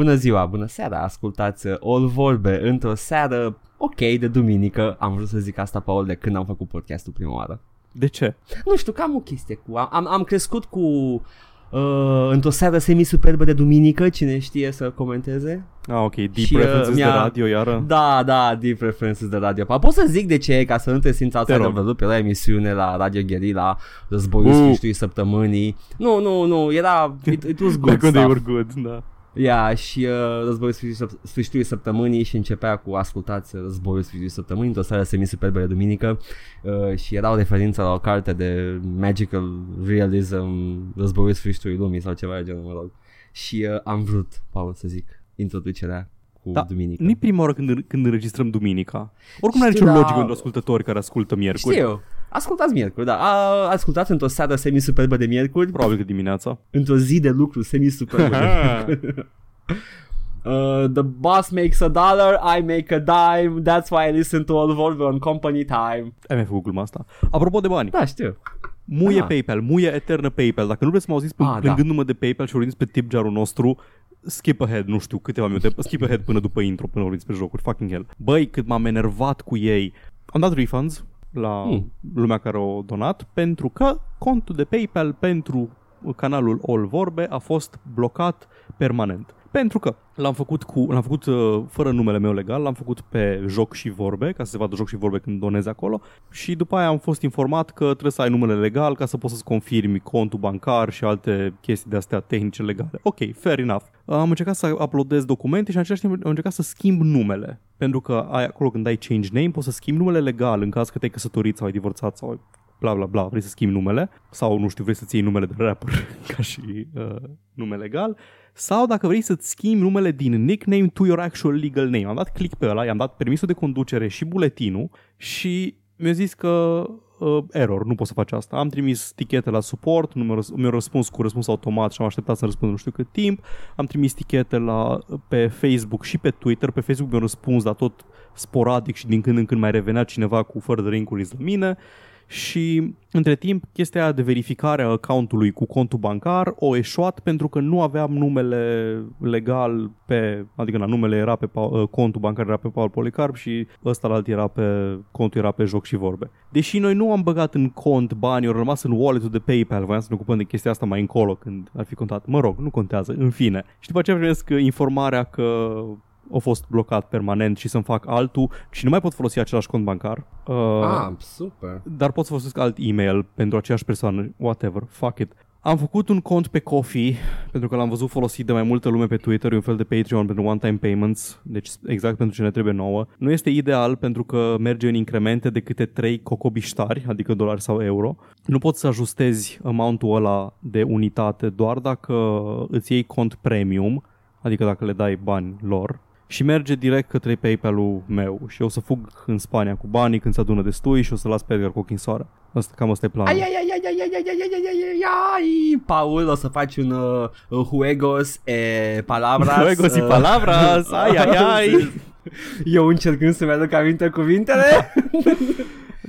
Bună ziua, bună seara, ascultați uh, All Vorbe într-o seară ok de duminică. Am vrut să zic asta, Paul, de când am făcut podcastul prima oară. De ce? Nu știu, cam o chestie cu... Am, am crescut cu... Uh, într-o seară semi-superbă de duminică, cine știe să comenteze. Ah, ok, Deep Și, uh, References de mi-a- radio iară. Da, da, deep preferences de radio. Pa, pot să zic de ce, ca să nu te simți Te outside rog. of the loop, era emisiune la Radio Guerilla, războiul Uh. sfârșitului săptămânii. Nu, nu, nu, era, it, it was good Back when they stuff. were good, da. Ia, și uh, războiul sfârșitului, săp- sfârșitului săptămânii și începea cu ascultați uh, războiul sfârșitului săptămânii, într-o seară semi-superbă de duminică uh, și era o referință la o carte de magical realism, războiul sfârșitului lumii sau ceva de genul, mă rog. Și uh, am vrut, Paul, să zic, introducerea cu Da, duminică. Nu-i prima oară când, când înregistrăm duminica. Oricum nu are Știu, nicio da. logică pentru ascultători care ascultă miercuri. Știu. Ascultați miercuri, da. A, ascultați într-o seară semi-superbă de miercuri, Probabil că dimineața. într-o zi de lucru semi-superbă de miercuri. Uh, the boss makes a dollar, I make a dime, that's why I listen to all Volvo on company time. Ai mai făcut gluma asta. Apropo de bani, Da, știu. muie Ah. PayPal, muie eternă PayPal. Dacă nu vreți să mă auziți Ah, da. plângându-mă de PayPal și vorbiți pe tip jarul nostru, skip ahead, nu știu câteva minute, skip ahead până după intro, până vorbiți pe jocuri, fucking hell. Băi, cât m-am enervat cu ei. Am dat refunds la Hmm. lumea care o donat pentru că contul de PayPal pentru canalul All Vorbe a fost blocat permanent. Pentru că l-am făcut, cu, l-am făcut uh, fără numele meu legal, l-am făcut pe joc și vorbe, ca să se vadă joc și vorbe când donezi acolo și după aia am fost informat că trebuie să ai numele legal ca să poți să-ți confirmi contul bancar și alte chestii de astea tehnice legale. Ok, fair enough. Am încercat să uploadez documente și în același timp am încercat să schimb numele. Pentru că ai acolo când ai change name poți să schimbi numele legal în caz că te-ai căsătorit sau ai divorțat sau bla bla bla, vrei să schimbi numele sau nu știu, vrei să-ți iei numele de rapper ca și uh, nume legal sau dacă vrei să-ți schimbi numele din nickname to your actual legal name. Am dat click pe ăla, i-am dat permisul de conducere și buletinul și mi-a zis că uh, error, nu poți să faci asta. Am trimis tichete la suport, nu mi-a, răs- mi-a răspuns cu răspuns automat și am așteptat să răspundă nu știu cât timp. Am trimis tichete la, pe Facebook și pe Twitter. Pe Facebook mi-a răspuns, dar tot sporadic și din când în când mai revenea cineva cu further inquiries la mine și între timp chestia aia de verificare a accountului cu contul bancar o eșuat pentru că nu aveam numele legal pe, adică na, numele era pe Pa- uh, contul bancar era pe Paul Policarp și ăsta la alt era pe contul era pe joc și vorbe. Deși noi nu am băgat în cont bani, au rămas în wallet-ul de PayPal, voiam să ne ocupăm de chestia asta mai încolo când ar fi contat. Mă rog, nu contează, în fine. Și după aceea primesc informarea că a fost blocat permanent și să-mi fac altul și nu mai pot folosi același cont bancar. Uh, Ah, super. dar pot să folosesc alt e-mail pentru aceeași persoană, whatever, fuck it. Am făcut un cont pe Coffee, pentru că l-am văzut folosit de mai multă lume pe Twitter, e un fel de Patreon pentru one-time payments, deci exact pentru ce ne trebuie nouă. Nu este ideal pentru că merge în incremente de câte 3 cocobiștari, adică dolari sau euro. Nu poți să ajustezi amountul ăla de unitate doar dacă îți iei cont premium, adică dacă le dai bani lor, și merge direct către PayPal-ul meu și eu o să fug în Spania cu banii când se adună destui și o să las pe Edgar cu ochii în soare. Asta, cam asta e planul. Ai, ai, ai, ai, ai, ai, ai, ai, ai, ai, ai, ai, ai, Paul, o să faci un uh, juegos e palabras. Juegos y uh, palabras, ai, ai, ai. Eu încercând să-mi aduc aminte cuvintele.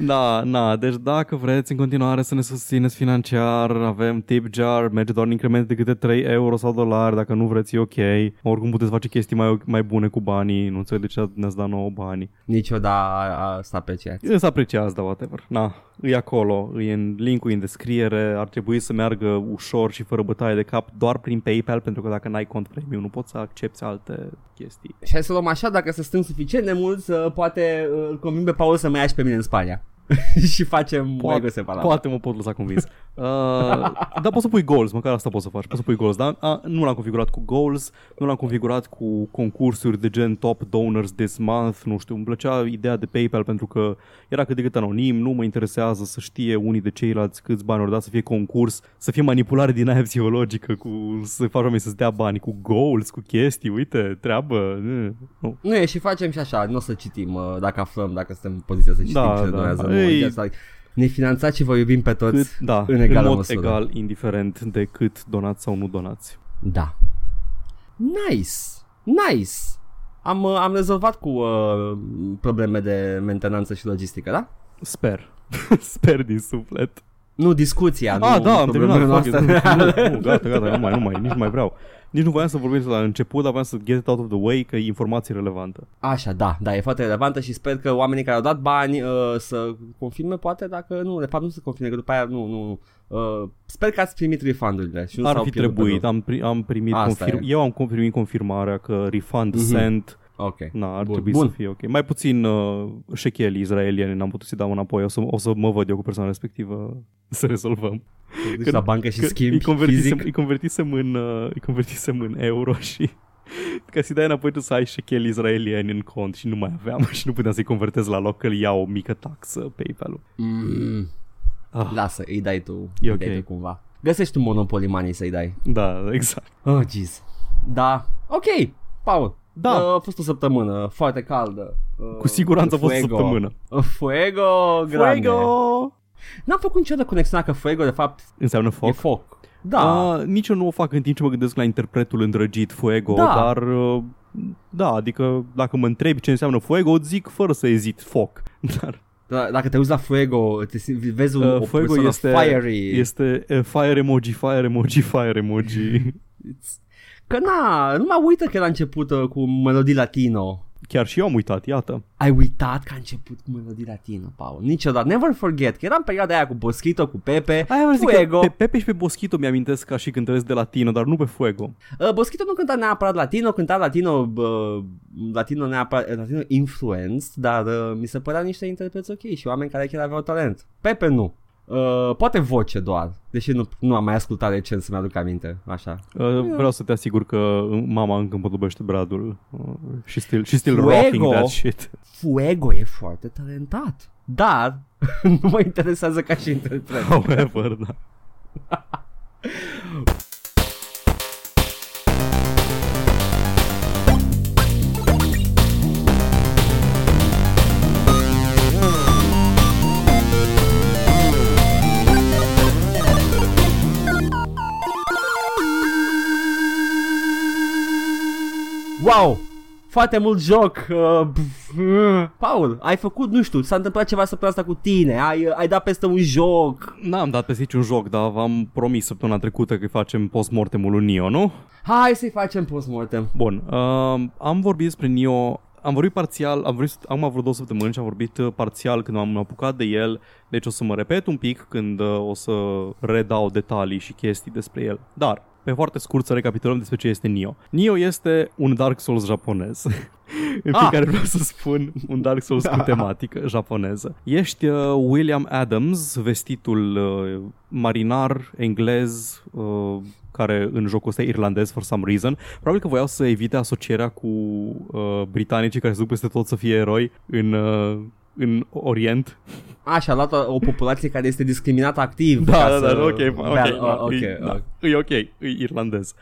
Da, na, deci dacă vreți în continuare să ne susțineți financiar, avem tip jar, merge doar în increment de câte 3 euro sau dolari, dacă nu vreți e ok. Oricum puteți face chestii mai, mai bune cu banii, nu înțeleg de ce ne-ați dat nouă banii. Niciodată să apreciați. Însă apreciați, da, whatever. Na, e acolo, e în linkul în descriere, ar trebui să meargă ușor și fără bătaie de cap doar prin PayPal, pentru că dacă n-ai cont premium nu poți să accepti alte chestii. Și hai să luăm așa, dacă se strâng suficient de mulți, uh, poate uh, îl convin pe Paul să mă ia și pe mine în Spania. și facem juegos e palabras. Poate mă pot lăsa convins. Uh, dar poți să pui goals, măcar asta poți să faci. Poți să pui goals, dar uh, nu l-am configurat cu goals, nu l-am configurat cu concursuri de gen top donors this month, nu știu, îmi plăcea ideea de PayPal pentru că era cât de cât anonim, nu mă interesează să știe unii de ceilalți câți bani au dat, să fie concurs, să fie manipulare din aia psihologică, cu, să faci oamenii să-ți dea bani cu goals, cu chestii, uite, treabă. Nu. Nu e și facem și așa, nu o să citim uh, dacă aflăm, dacă suntem în poziția să citim Da, și ne da. donează Ei. nouă. Just like, Ne finanțați și vă iubim pe toți Cât, da, în în, egală mod măsură. egal, indiferent de cât donați sau nu donați. Da. Nice. Nice. Am, uh, am rezolvat cu uh, probleme de mentenanță și logistică, da? Sper. Sper din suflet. Nu, discuția, nu, Ah, da, am problemele terminat. fuck it. noastre. Nu, nu, gata, gata, nu mai, nu mai, nici nu mai vreau. Nici nu voiam să vorbesc la început, dar voiam să get it out of the way, că e informație relevantă. Așa, da, da, e foarte relevantă și sper că oamenii care au dat bani uh, să confirme, poate dacă nu, de fapt nu se confirme, că după aia nu, nu, uh, sper că ați primit refundurile și nu Ar s-au fi pierdut pe trebuit, drum. am, pri- am primit Asta confirm- e. eu am primit confirmarea că refund Mhm. sent, Ok. na, ar Bun. trebui Bun. să fie ok. Mai puțin uh, șecheli izraelieni n-am putut să-i dau înapoi, o să, o să mă văd eu cu persoana respectivă să rezolvăm. Te duci Că- la bancă și Că schimbi îi convertisem, fizic. îi, convertisem în, uh, îi convertisem în euro și ca să-i dai înapoi trebuie să ai șecheli izraelieni în cont și nu mai aveam și nu puteam să-i convertez la loc că îl ia o mică taxă PayPal-ul. Mm, Ah, lasă, îi dai tu, E îi ok. dai tu cumva. Găsești un Monopoly Money să-i dai. da, exact. Oh, jeez. Da, ok, Paul. Da. Uh, a fost o săptămână foarte caldă. Uh, Cu siguranță a fost o fuego. săptămână. Uh, Fuego grande. Fuego! N-am făcut niciodată conexiunea că fuego de fapt Înseamnă e foc. foc. Da. Uh, nici eu nu o fac în timp ce mă gândesc la interpretul îndrăgit Fuego, Da. dar uh, da, adică dacă mă întrebi ce înseamnă Fuego, îți zic fără să ezit foc. Dar Da, Dacă te uiți la Fuego, te simți, vezi un, uh, o Fuego persoană este, fiery. este uh, fire emoji, fire emoji, fire emoji. It's- Că na, nu mă uită că la început uh, cu melodii latino. Chiar și eu am uitat, iată. Ai uitat că a început cu melodii latino, Paul. Niciodată. Never forget. Că era în perioada aia cu Boschito, cu Pepe, Aia vreau să zic Fuego. că pe Pepe și pe Boschito mi-amintesc ca și cântăresc de latino, dar nu pe Fuego. Uh, Boschito nu cânta neapărat latino, cânta latino, uh, latino neapărat, latino influenced, dar uh, mi se părea niște interpreți ok și oameni care chiar aveau talent. Pepe nu. Uh, poate voce doar, deși nu, nu am mai ascultat recent să-mi aduc aminte, așa. Uh, vreau să te asigur că mama încă împodobăște bradul uh, și still, și still Fuego. rocking that shit. Fuego e foarte talentat, dar nu mă interesează ca și interpret. However, da. Wow! Foarte mult joc. Uh, pf, uh. Paul, ai făcut, nu știu, s-a întâmplat ceva săptămâna asta cu tine, ai, ai dat peste un joc. N-am dat pe niciun joc, dar v-am promis săptămâna trecută că facem post-mortemul lui Nio, nu? Hai să-i facem postmortem. Bun, uh, am vorbit despre Nio, am vorbit parțial, am vorbit am vreo două săptămâni și am vorbit uh, parțial când m-am apucat de el, deci o să mă repet un pic când uh, o să redau detalii și chestii despre el. Dar, pe foarte scurt să recapitulăm despre ce este Nio. Nio este un Dark Souls japonez. În Ah! fiecare vreau să spun un Dark Souls cu tematică japoneză. Ești uh, William Adams, vestitul uh, marinar englez uh, care în jocul ăsta e irlandez for some reason. Probabil că voiau să evite asocierea cu uh, britanicii care se duc peste tot să fie eroi în, uh, în Orient. Așa, a luat o, o populație care este discriminată activ. Da, ca da, să... da, ok, ok, Bea- da, ok, e, ok. da, e ok, e irlandez.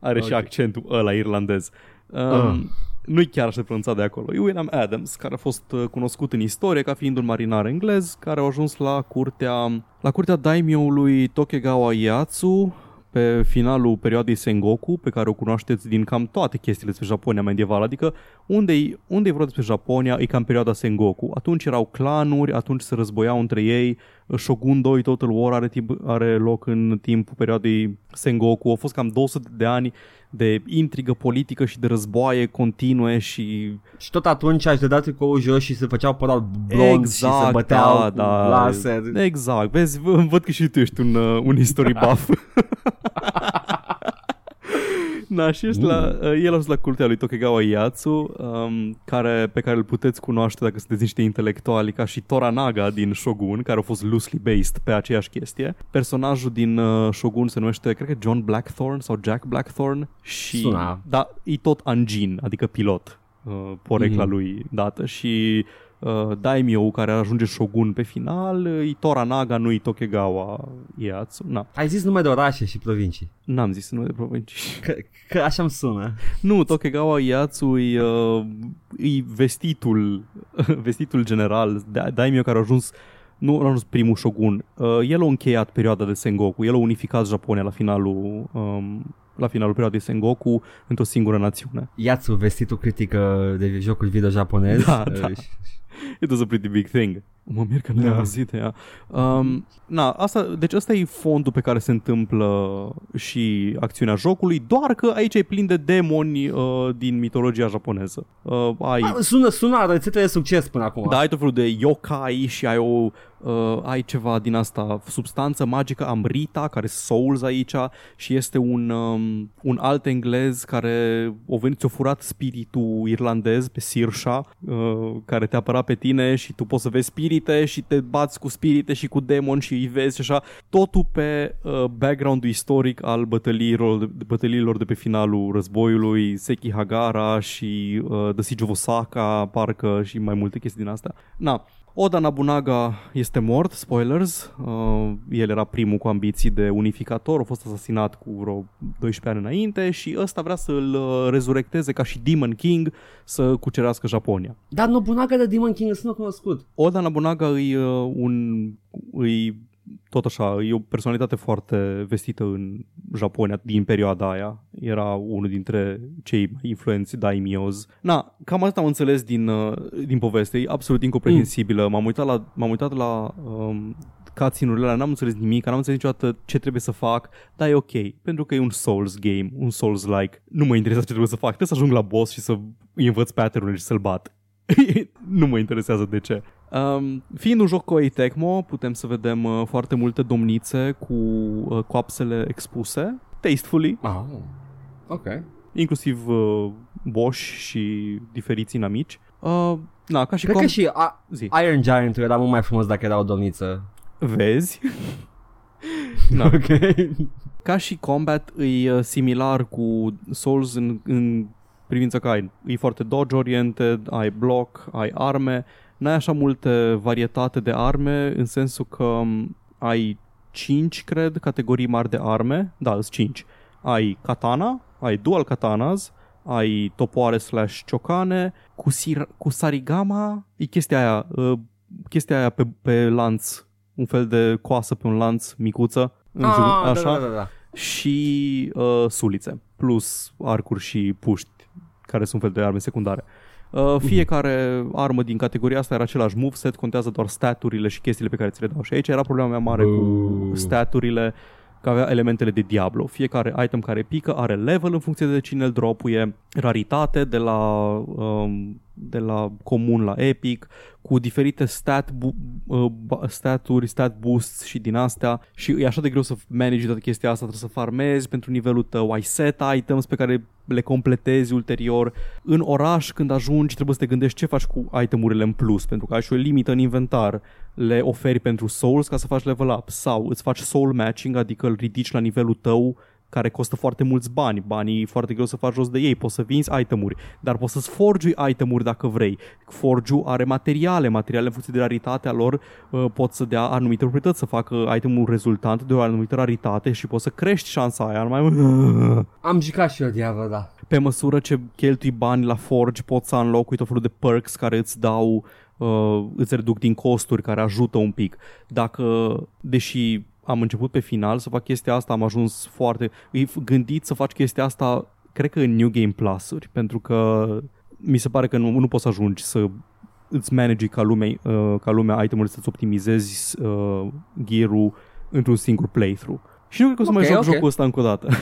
Are și Ok. accentul ăla irlandez. Um, Ah. Nu-i chiar așa de pronunțat de acolo. E William Adams, care a fost uh, cunoscut în istorie ca fiind un marinar englez, care a ajuns la curtea, la curtea daimyo-ului Tokugawa Ieyasu, pe finalul perioadei Sengoku, pe care o cunoașteți din cam toate chestiile despre Japonia medievală, adică unde-i, unde-i vorba despre Japonia, e cam perioada Sengoku. Atunci erau clanuri, atunci se războiau între ei, Shogun 2 Total War are, timp, are loc în timpul perioadei Sengoku, au fost cam 200 de ani de intrigă politică și de războaie continue și Și tot atunci aș dădea tricoul jos și se făceau păr blond și se băteau da, cu da, laser. Exact, vezi, v- văd că și tu ești un, uh, un history buff. Da, și ești la, uh, el a fost la curtea lui Tokugawa Ieyasu, um, care, pe care îl puteți cunoaște dacă sunteți niște intelectuali, ca și Toranaga din Shogun, care au fost loosely based pe aceeași chestie. Personajul din uh, Shogun se numește, cred că John Blackthorne sau Jack Blackthorne și Suna. da, e tot Anjin, adică pilot, uh, porecla Mhm. lui dată și uh, daimyo care ajunge shogun pe final, uh, e Toranaga, nu e Tokugawa Ieyasu. Na, Ai zis nume de orașe și provincii. n-am zis nume de provincii. Că, că așa îmi sună. Nu, Tokugawa Ieyasu e, uh, e vestitul, vestitul general, da- daimyo care a ajuns nu a ajuns primul shogun. Uh, el a încheiat perioada de Sengoku, el a unificat Japonia la finalul um, la finalul perioadei Sengoku într-o singură națiune. Iatsu, vestitul critică de jocuri video japonez. Da, Uh, da. și- It was a pretty big thing. Mă mir că nu Da. am auzit ea. Um, na, asta, deci ăsta e fondul pe care se întâmplă și acțiunea jocului, doar că aici e plin de demoni uh, din mitologia japoneză. Uh, ai Ah, Sună, sună rețete de succes până acum. da, ai tot felul de yokai și ai o uh, ai ceva din asta, substanță magică Amrita, care Souls aici și este un, um, un alt englez care o venit, ți-a furat spiritul irlandez pe Sirsha, uh, care te apăra pe tine și tu poți să vezi spirite și te bați cu spirite și cu demoni și îi vezi și așa, totul pe uh, background-ul istoric al bătăliilor, de, bătăliilor de pe finalul războiului, Sekihagara și uh, The Siege of Osaka, parcă și mai multe chestii din astea. Na, Oda Nobunaga este mort, spoilers. Uh, el era primul cu ambiții de unificator, a fost asasinat cu vreo 12 ani înainte și ăsta vrea să-l uh, rezurecteze ca și Demon King să cucerească Japonia. Dar Nobunaga de Demon King îmi sună cunoscut. Oda Nobunaga e uh, un... E tot așa, e o personalitate foarte vestită în Japonia din perioada aia. Era unul dintre cei mai influenți daimyos. Na, cam asta am înțeles din, uh, din poveste. E absolut incomprehensibilă. M-am uitat la, m-am uitat la um, cutscene-urile alea, n-am înțeles nimic, n-am înțeles niciodată ce trebuie să fac, dar e ok, pentru că e un Souls game, un Souls-like. Nu mă interesează ce trebuie să fac, trebuie să ajung la boss și să îi învăț pattern și să-l bat. nu mă interesează de ce. Um, fiind un joc Koei Tecmo, putem să vedem uh, foarte multe domnițe cu uh, coapsele expuse, tastefully, Ah, ok. inclusiv uh, Bosch și diferiți inamici. Uh, na, ca și Cred com- că și a- Zi. Iron Giant era mult mai frumos dacă era o domniță. Vezi? Na. Ok. Ca și combat e uh, similar cu Souls în, în privința că ai, e foarte dodge-oriented, ai block, ai arme, n-ai așa multe varietate de arme în sensul că um, ai 5, cred, categorii mari de arme, da, sunt 5. Ai katana, ai dual katanas, ai topoare slash ciocane, cu, sir- cu sarigama, e chestia aia, uh, chestia aia pe, pe lanț, un fel de coasă pe un lanț micuță, în jur, Ah, da, așa, da, da, da. și uh, sulițe, plus arcuri și puști, care sunt fel de arme secundare. Uh, fiecare armă din categoria asta era același moveset, contează doar staturile și chestiile pe care ți le dau. Și aici era problema mea mare cu Buu. staturile, că avea elementele de Diablo. Fiecare item care pică are level în funcție de cine îl dropuie, raritate de la, um, de la comun la epic, cu diferite stat bu- uh, ba- staturi, stat boosts și din astea și e așa de greu să manage toată chestia asta, trebuie să farmezi pentru nivelul tău, ai set items pe care le completezi ulterior. În oraș, când ajungi, trebuie să te gândești ce faci cu itemurile în plus, pentru că ai și o limită în inventar. Le oferi pentru souls ca să faci level up sau îți faci soul matching, adică îl ridici la nivelul tău care costă foarte mulți bani. Banii e foarte greu să faci jos de ei. Poți să vinzi itemuri, dar poți să-ți forgiui itemuri dacă vrei. Forgiu are materiale, materiale în funcție de raritatea lor uh, pot să dea anumite proprietăți, să facă itemul rezultant de o anumită raritate și poți să crești șansa aia. Nu mai... Am jucat și eu Diablo, da. Pe măsură ce cheltui bani la Forge, poți să înlocui tot felul de perks care îți dau, uh, îți reduc din costuri, care ajută un pic. Dacă, deși am început pe final să fac chestia asta, am ajuns foarte... E gândit să faci chestia asta, cred că în New Game Plus-uri, pentru că mi se pare că nu, nu poți să ajungi să îți manage ca lumea, uh, ca lumea itemuri să-ți optimizezi uh, gear-ul într-un singur playthrough. Și nu cred că o să mai Ok, joc ok. jocul ăsta încă o dată.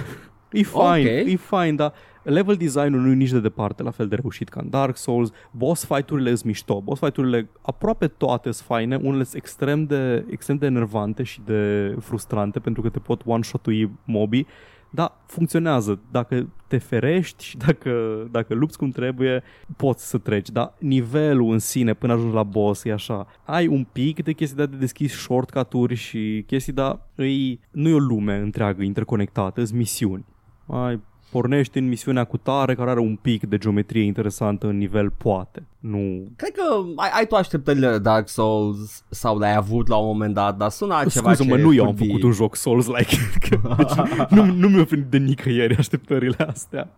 e fine, Ok. e fine, dar level design-ul nu e nici de departe la fel de reușit ca în Dark Souls. Boss fight-urile sunt mișto. Boss fight-urile aproape toate sunt faine, unele sunt extrem de, extrem de enervante și de frustrante pentru că te pot one-shot-ui mobii, dar funcționează. Dacă te ferești și dacă, dacă lupți cum trebuie, poți să treci, dar nivelul în sine până ajungi la boss e așa. Ai un pic de chestii de, de deschis shortcut-uri și chestii, dar îi, nu e o lume întreagă interconectată, sunt misiuni. Ai pornești în misiunea cu tare care are un pic de geometrie interesantă în nivel, poate. Nu... Cred că ai, ai tu așteptările de Dark Souls sau le-ai avut la un moment dat, dar suna ceva Scuză-mă, ce nu eu am could be- făcut un joc Souls-like. deci, nu, nu mi-au venit de nicăieri așteptările astea.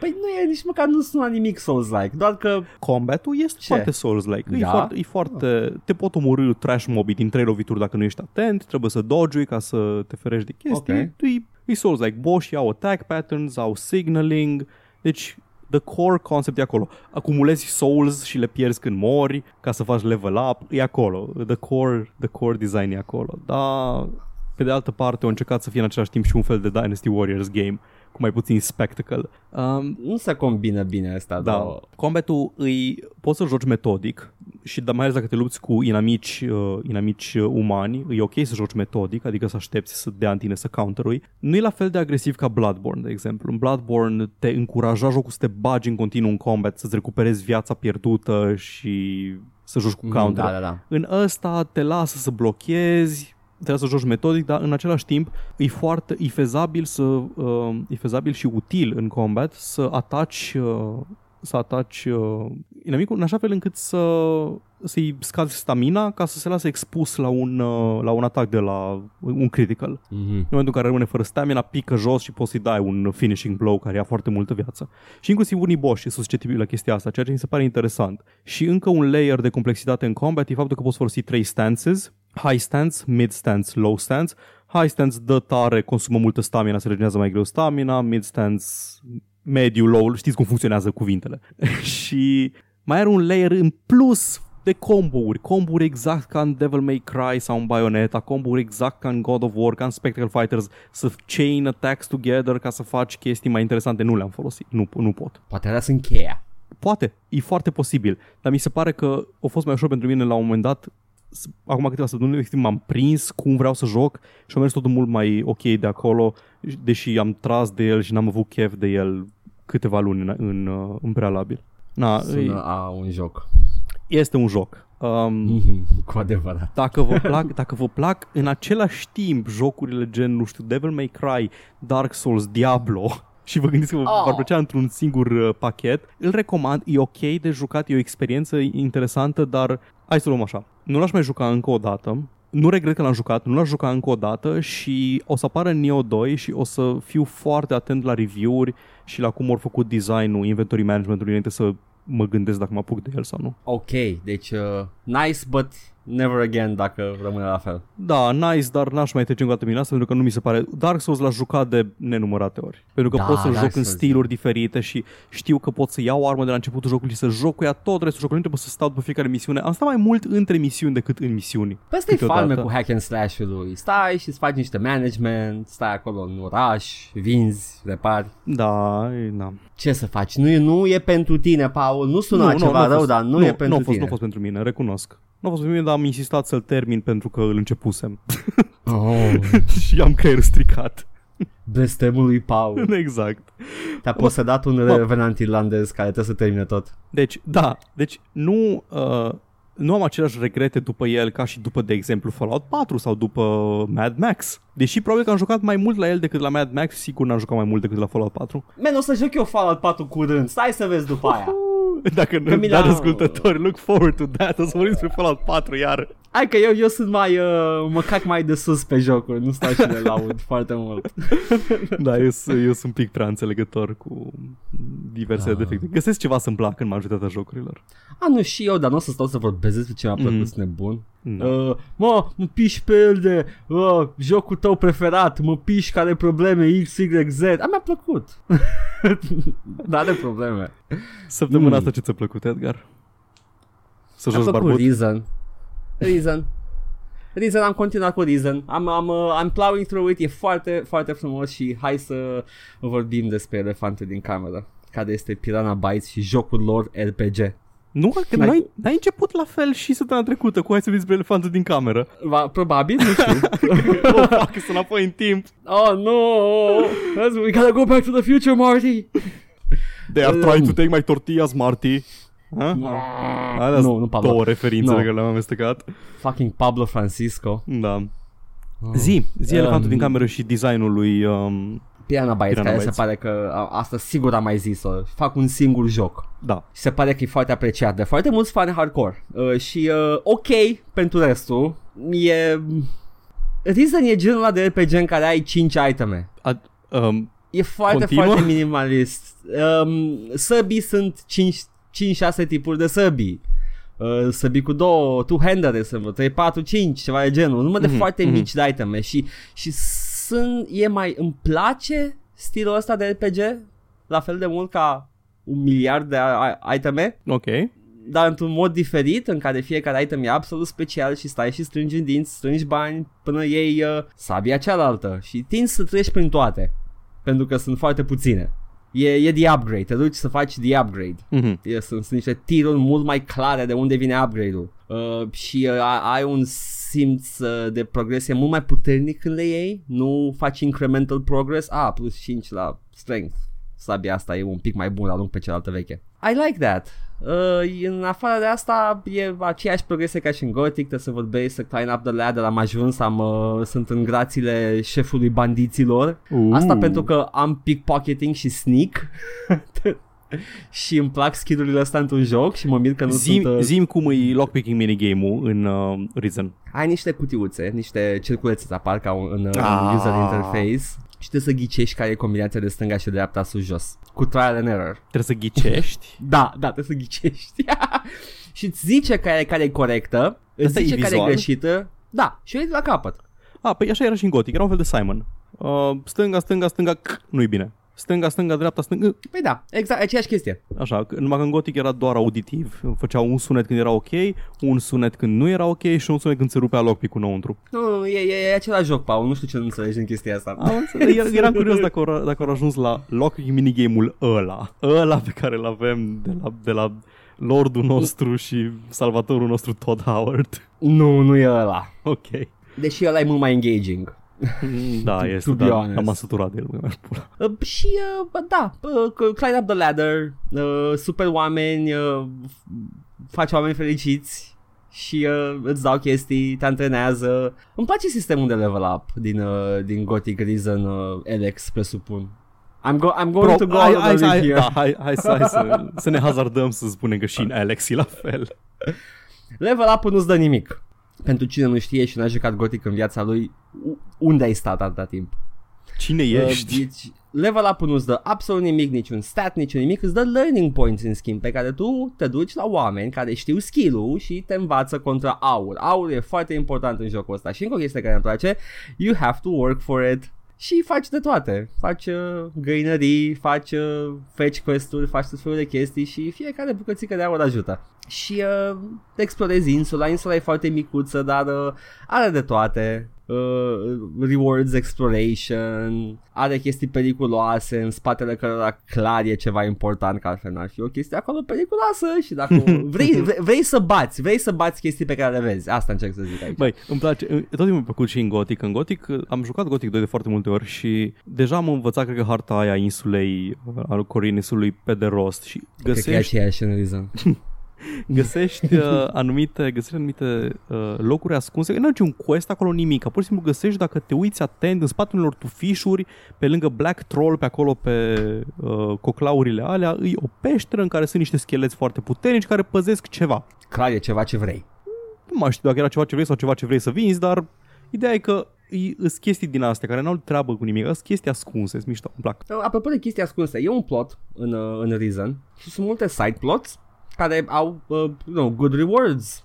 Păi nu e nici măcar nu suna nimic Souls-like, doar că Combatul este Ce? foarte Souls-like. E Da? foarte, e foarte... Te pot omorâ trash mobii din trei lovituri dacă nu ești atent, trebuie să dodge ca să te ferești de chestii. Ok. E, e Souls-like. Boss au attack patterns, au signaling, deci the core concept e acolo. Acumulezi souls și le pierzi când mori ca să faci level up, e acolo. The core, the core design e acolo. Dar pe de altă parte au încercat să fie în același timp și un fel de Dynasty Warriors game cu mai puțin spectacle. Um, Nu se combină bine asta, da, dar... combatul îi poți să joci metodic și da, mai ales dacă te lupți cu inamici, uh, inamici uh, umani, e ok să joci metodic, adică să aștepți să dea în tine să counter Nu e la fel de agresiv ca Bloodborne, de exemplu. În Bloodborne te încuraja jocul să te bagi în continuu în combat, să-ți recuperezi viața pierdută și să joci cu counter. Da, da, da. În ăsta te lasă să blochezi, trebuie să joci metodic, dar în același timp e foarte e fezabil, să, uh, e fezabil și util în combat să ataci uh, să ataci uh, inamicul în așa fel încât să să-i scazi stamina ca să se lase expus la un, uh, la un atac de la un critical. Mm-hmm. În momentul în care rămâne fără stamina, pică jos și poți să-i dai un finishing blow care ia foarte multă viață. Și inclusiv unii boss sunt susceptibili la chestia asta, ceea ce mi se pare interesant. Și încă un layer de complexitate în combat e faptul că poți folosi trei stances, high stance, mid stance, low stance. High stance dă tare, consumă multă stamina, se regenerează mai greu stamina, mid stance, mediu, low, știți cum funcționează cuvintele. și mai are un layer în plus de combo-uri, combo-uri exact ca în Devil May Cry sau în Bayonetta, combo-uri exact ca în God of War, ca în Spectacle Fighters, să chain attacks together ca să faci chestii mai interesante. Nu le-am folosit, nu, nu pot. Poate alea sunt cheia. Poate, e foarte posibil, dar mi se pare că a fost mai ușor pentru mine la un moment dat acum câteva săptămâni efectiv m-am prins cum vreau să joc și am mers totul mult mai ok de acolo, deși am tras de el și n-am avut chef de el câteva luni în, în, în prealabil. Na, Sună e, a un joc. este un joc. Um, Mm-hmm. Cu adevărat. dacă vă plac, dacă vă plac în același timp jocurile gen, nu știu, Devil May Cry, Dark Souls, Diablo și vă gândiți că vă Oh. oh. plăcea într-un singur uh, pachet, îl recomand, e ok de jucat, e o experiență interesantă, dar hai să luăm așa. Nu l-aș mai juca încă o dată, nu regret că l-am jucat, nu l-aș juca încă o dată și o să apară Neo 2 și o să fiu foarte atent la review-uri și la cum au făcut design-ul, inventory management-ului înainte să mă gândesc dacă mă apuc de el sau nu. Ok, deci uh, nice, but never again dacă rămâne la fel. Da, nice, dar n-aș mai trece încă o dată prin asta pentru că nu mi se pare... Dark Souls l-a jucat de nenumărate ori. Pentru că Da, pot să Dark joc în Souls, stiluri diferite și știu că pot să iau armă de la începutul jocului și să joc cu ea tot restul jocului. Nu trebuie să stau după fiecare misiune. Am stat mai mult între misiuni decât în misiuni. Păi asta e Câteodată. farme cu hack and slash-ului. Stai și îți faci niște management, stai acolo în oraș, vinzi, repari. Da, e, da. Ce să faci? Nu e, nu e pentru tine, Paul. Nu sună nu, ceva a rău, fost, dar nu, nu e pentru nu a fost, tine. Nu a fost pentru mine, recunosc. Nu a fost pentru mine, dar am insistat să-l termin pentru că îl începusem Oh, și am creierul stricat. blestemul lui Paul. exact. Te-a posedat un Bă. revenant irlandez care trebuie să termine tot. Deci, da, deci nu, uh, nu am aceleași regrete după el ca și după, de exemplu, Fallout 4 sau după Mad Max. Deși probabil că am jucat mai mult la el decât la Mad Max, sigur n-am jucat mai mult decât la Fallout 4. Man, o să joc eu Fallout 4 curând. Stai să vezi după aia. Dacă nu, mi dar l-am- ascultători, look forward to that, o să vorbim despre Fallout 4 iar. Hai că eu, eu sunt mai, uh, mă cac mai de sus pe jocuri, nu stau și le laud foarte mult. Da, eu, sunt- eu sunt un pic prea înțelegător cu diverse Ah. defecte. Găsesc ceva să-mi placă în majoritatea jocurilor. A, nu, și eu, dar nu o să stau să vorbesc despre ce mi-a plăcut, Mhm. sunt nebun. Da. Uh, mă, mă piși pe el de uh, jocul tău preferat, mă piși care are probleme X, Y, Z. A, mi-a plăcut. Dar are probleme. Săptămâna Mm. asta ce ți-a plăcut, Edgar? Să Mi-a joci plăcut barbut? Reason. Reason. Reason, am continuat cu Reason. Am, am, uh, I'm plowing through it, e foarte, foarte frumos și hai să vorbim despre elefantul din cameră care este Piranha Bytes și jocul lor RPG. Nu, că Mai- n-ai, n-ai început la fel și săptămâna trecută cu hai să vezi despre elefantul din cameră. Va, probabil, nu știu. oh, fuck, sunt înapoi în timp. oh, no! Let's- We gotta go back to the future, Marty! They are trying to take my tortillas, Marty. Ha? Alea Nu, nu Pablo. două referințe Nu. pe care le-am amestecat. Fucking Pablo Francisco. Da. Zi, zi Um, elefantul din cameră și designul lui... Um, Piranha Bytes, Piranha care Bytes. se pare că a, asta sigur am mai zis-o. Fac un singur joc. da. Și se pare că e foarte apreciat de foarte mulți fani hardcore. Uh, și uh, ok pentru restul. E... Reason e genul ăla de RPG în care ai 5 iteme. A, um, E foarte, Continuă? foarte minimalist. Um, săbii sunt 5-6 tipuri de săbii. Uh, săbii cu două, two-handere sunt vreo 3, 4, 5, ceva de genul. Numai de Mhm, foarte mhm. mici de iteme și, și sunt, e mai, îmi place stilul ăsta de RPG la fel de mult ca un miliard de a- a- iteme Ok. dar într-un mod diferit în care fiecare item e absolut special și stai și strângi în dinți, strângi bani până iei uh, sabia cealaltă și tinzi să treci prin toate pentru că sunt foarte puține. E, e the upgrade, te duci să faci the upgrade. Mhm. E, sunt, sunt niște tiruri mult mai clare de unde vine upgrade-ul uh, și uh, ai un simț uh, de progresie mult mai puternic când le iei, nu faci incremental progress, a, plus 5 la strength. Sabia asta e un pic mai bună, arunc pe cealaltă veche. I like that. Uh, în afară de asta e aceeași progresie ca și în Gothic Trebuie să vorbești, să climb up the ladder Am ajuns, am, uh, sunt în grațiile șefului bandiților Asta Uh. pentru că am pickpocketing și sneak Și îmi plac skill-urile astea într-un joc Și mă mir că nu Zim, sunt uh, zim cum e lockpicking minigame-ul în uh, Risen. Ai niște cutiuțe, niște circulețe ți apar ca un, în, în Ah. user interface Și trebuie să ghicești care e combinația de stânga și de dreapta sus-jos Cu trial and error Trebuie să ghicești. Da, da, trebuie să ghicești Și îți zice care, care e corectă Îți Asta e zice care e vizual? greșită Da, și o iei de la capăt A, păi așa era și în Gothic, era un fel de Simon. Uh, stânga, stânga, stânga, c- nu-i bine. Stânga, stânga, dreapta, stânga, Păi da, exact, aceeași chestie așa, că- numai că în Gothic era doar auditiv. Făcea un sunet când era ok, un sunet când nu era ok și un sunet când se rupea lockpick-ul înăuntru. Nu, nu, e, e, e același joc, Paul, nu știu ce nu înțelegi din chestia asta Am înțeles, era- eram curios dacă au, dacă au ajuns la lockpick minigame-ul ăla. Ăla pe care îl avem de la, de la lordul nostru și salvatorul nostru Todd Howard. Nu, nu e ăla Ok. Deși ăla e mult mai engaging Da, To- este, to be dar honest. am săturat de el. mi-aș pula. Uh, și, uh, bă, da, uh, climb up the ladder, uh, super oameni, uh, f- faci oameni fericiți și uh, îți dau chestii, te antrenează. Îmi place sistemul de level up din, uh, din Gothic Reason uh, Alex, presupun. I'm, go- I'm going to go hai, out hai, of hai, here. da, hai, hai, să, hai să, să ne hazardăm să spunem că și în Alex e la fel. Level up nu-ți dă nimic. Pentru cine nu știe și n-a jucat Gothic în viața lui, u- unde ai stat atâta timp? Cine Uh, ești? deci, level up nu-ți dă absolut nimic, niciun stat, niciun nimic, îți dă learning points în schimb pe care tu te duci la oameni care știu skill-ul și te învață contra aur. Aur e foarte important în jocul ăsta și încă o chestie care îmi place, you have to work for it. Și faci de toate. Faci uh, găinării, faci uh, fetch quest-uri, faci tot felul de chestii și fiecare bucățică de aur ajută. Și uh, explorezi insula, insula e foarte micuță, dar uh, are de toate. Uh, rewards exploration, are chestii periculoase în spatele cărora clar e ceva important, că altfel n-ar fi o chestie acolo periculoasă și dacă vrei, vrei, vrei să bați, vrei să bați chestii pe care le vezi, asta încerc să zic aici. Băi, îmi place, tot timpul mi-a plăcut și în Gothic. În Gothic am jucat Gothic 2 de foarte multe ori și deja am învățat, cred că, harta aia a insulei, al Corinisului pe de rost și Cred că e găsești, aceeași în reason. găsești uh, anumite, găsești anumite uh, locuri ascunse. Nu e un quest acolo nimic, pur și simplu găsești dacă te uiți atent în spatele unor tufișuri, pe lângă Black Troll, pe acolo pe uh, coclaurile alea, îi o peșteră în care sunt niște scheleți foarte puternici care păzesc ceva. Clar e ceva ce vrei. Nu mai știu dacă era ceva ce vrei sau ceva ce vrei să vinzi, dar ideea e că sunt chestii din astea care n-au treabă cu nimic, sunt chestii ascunse, sunt mișto, îmi plac. Uh, Apropo de chestii ascunse, e un plot în, uh, în Reason și sunt multe side plots care au uh, no, good rewards.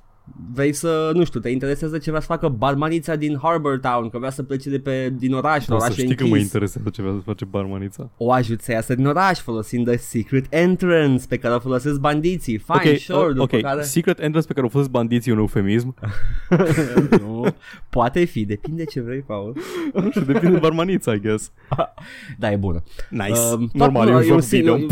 Vrei să, nu știu, te interesează ce vrea să facă barmanița din Harbour Town, că vrea să plece de pe, din oraș, O să orașul știi că mă închis. interesează ce vrea să face barmanița. O ajut să iasă din oraș folosind the secret entrance pe care o folosesc bandiții. Fine, ok, sure, uh, după ok, care... secret entrance pe care o folosesc bandiții e un eufemism. nu, poate fi, depinde ce vrei, Paul. nu știu, depinde de barmanița, I guess. Da, e bună. Nice. Um, Normal, tot- e un joc si- video. e-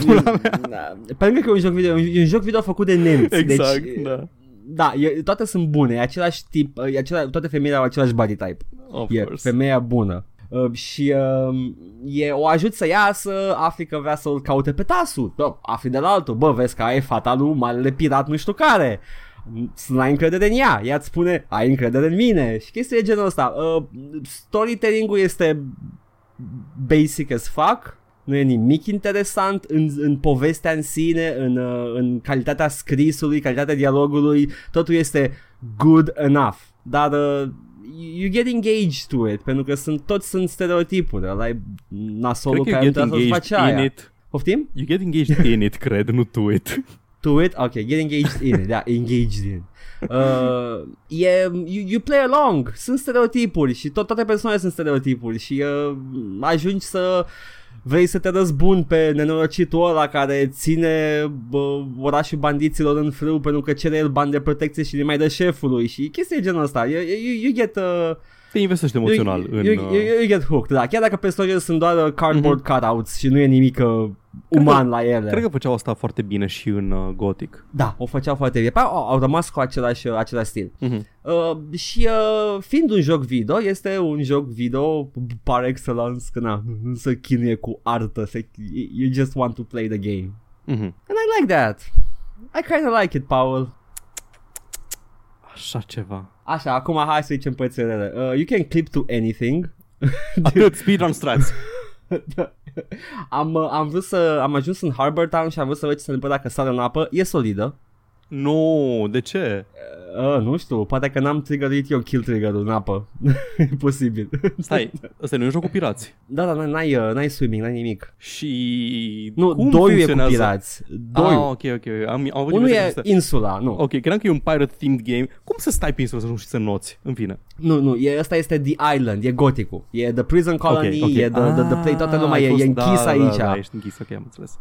da, Pe lângă că e un joc video, e un joc video făcut de nemți. exact, deci, da. Da, e, toate sunt bune, e același tip, e acela, toate femeile au același body type. Of E course. femeia bună. Uh, și uh, e, o ajut să iasă, afli că vrea să-l caute pe tasul. Bă, afli de la altul, bă, vezi că ai fata lui marele pirat nu știu care. Să n-ai încredere în ea. Ea îți spune, ai încredere în mine. Și chestia e genul ăsta. Uh, storytelling-ul este basic as fuck. Nu e nimic interesant în, în povestea în sine, în, uh, în calitatea scrisului, calitatea dialogului. Totul este good enough. Dar uh, you get engaged to it, pentru că sunt toți sunt stereotipuri. Ăla e nasolul Cred că care you nu get trebuie să-ți faci engaged in aia. it. Poftim? You get engaged in it, cred, nu to it. To it? Ok, get engaged in it. Da, engaged in. Uh, e, you, you play along. Sunt stereotipuri și tot, toate persoanele sunt stereotipuri și uh, ajungi să vrei să te răzbuni pe nenorocitul ăla care ține bă, orașul bandiților în frâu pentru că cere el bani de protecție și le mai dă șefului și chestii de genul ăsta. You, you, you get... Uh, Te investești emoțional you, în... you, you, uh, you get hooked, da. Chiar dacă personajele sunt doar uh, cardboard cutouts și nu e nimic uh, uman la ele. Cred că făceau asta foarte bine și în uh, Gothic. Da, o făceau foarte bine. Păi au, au rămas cu același, același stil. Mhm. Uh, și uh, fiind un joc video, este un joc video par excellence, că na, nu se chinuie cu artă, se, you just want to play the game. Mhm. And I like that. I kind of like it, Paul. Așa ceva. Așa, acum hai să zicem pățelele. Uh, you can clip to anything. Atât, speedrun strats. am, uh, am vrut să, am ajuns în Harbor Town și am vrut să văd ce se întâmplă dacă sare în apă. E solidă. Nu, de ce? Uh, nu știu, poate că n-am triggerit eu kill trigger-ul în apă. e posibil. Stai, ăsta nu e un joc cu pirați. Da, da, n-ai, uh, n-ai swimming, n-ai nimic. Și Nu, cum doiul e cu funcționează? pirați. Ah, Doiul. ok, ok. Am, am avut Unul impresia e că este- insula, nu. Ok, credeam că e un pirate-themed game. Cum să stai pe insulă să nu știi să noți? În fine. Nu, nu, e, ăsta este The Island, e goticul. E The Prison Colony, ok, ok. e the, the, the Play, toată lumea ai e, fost- e închis da, da, aici. Da, da, ești închis, ok, am înțeles.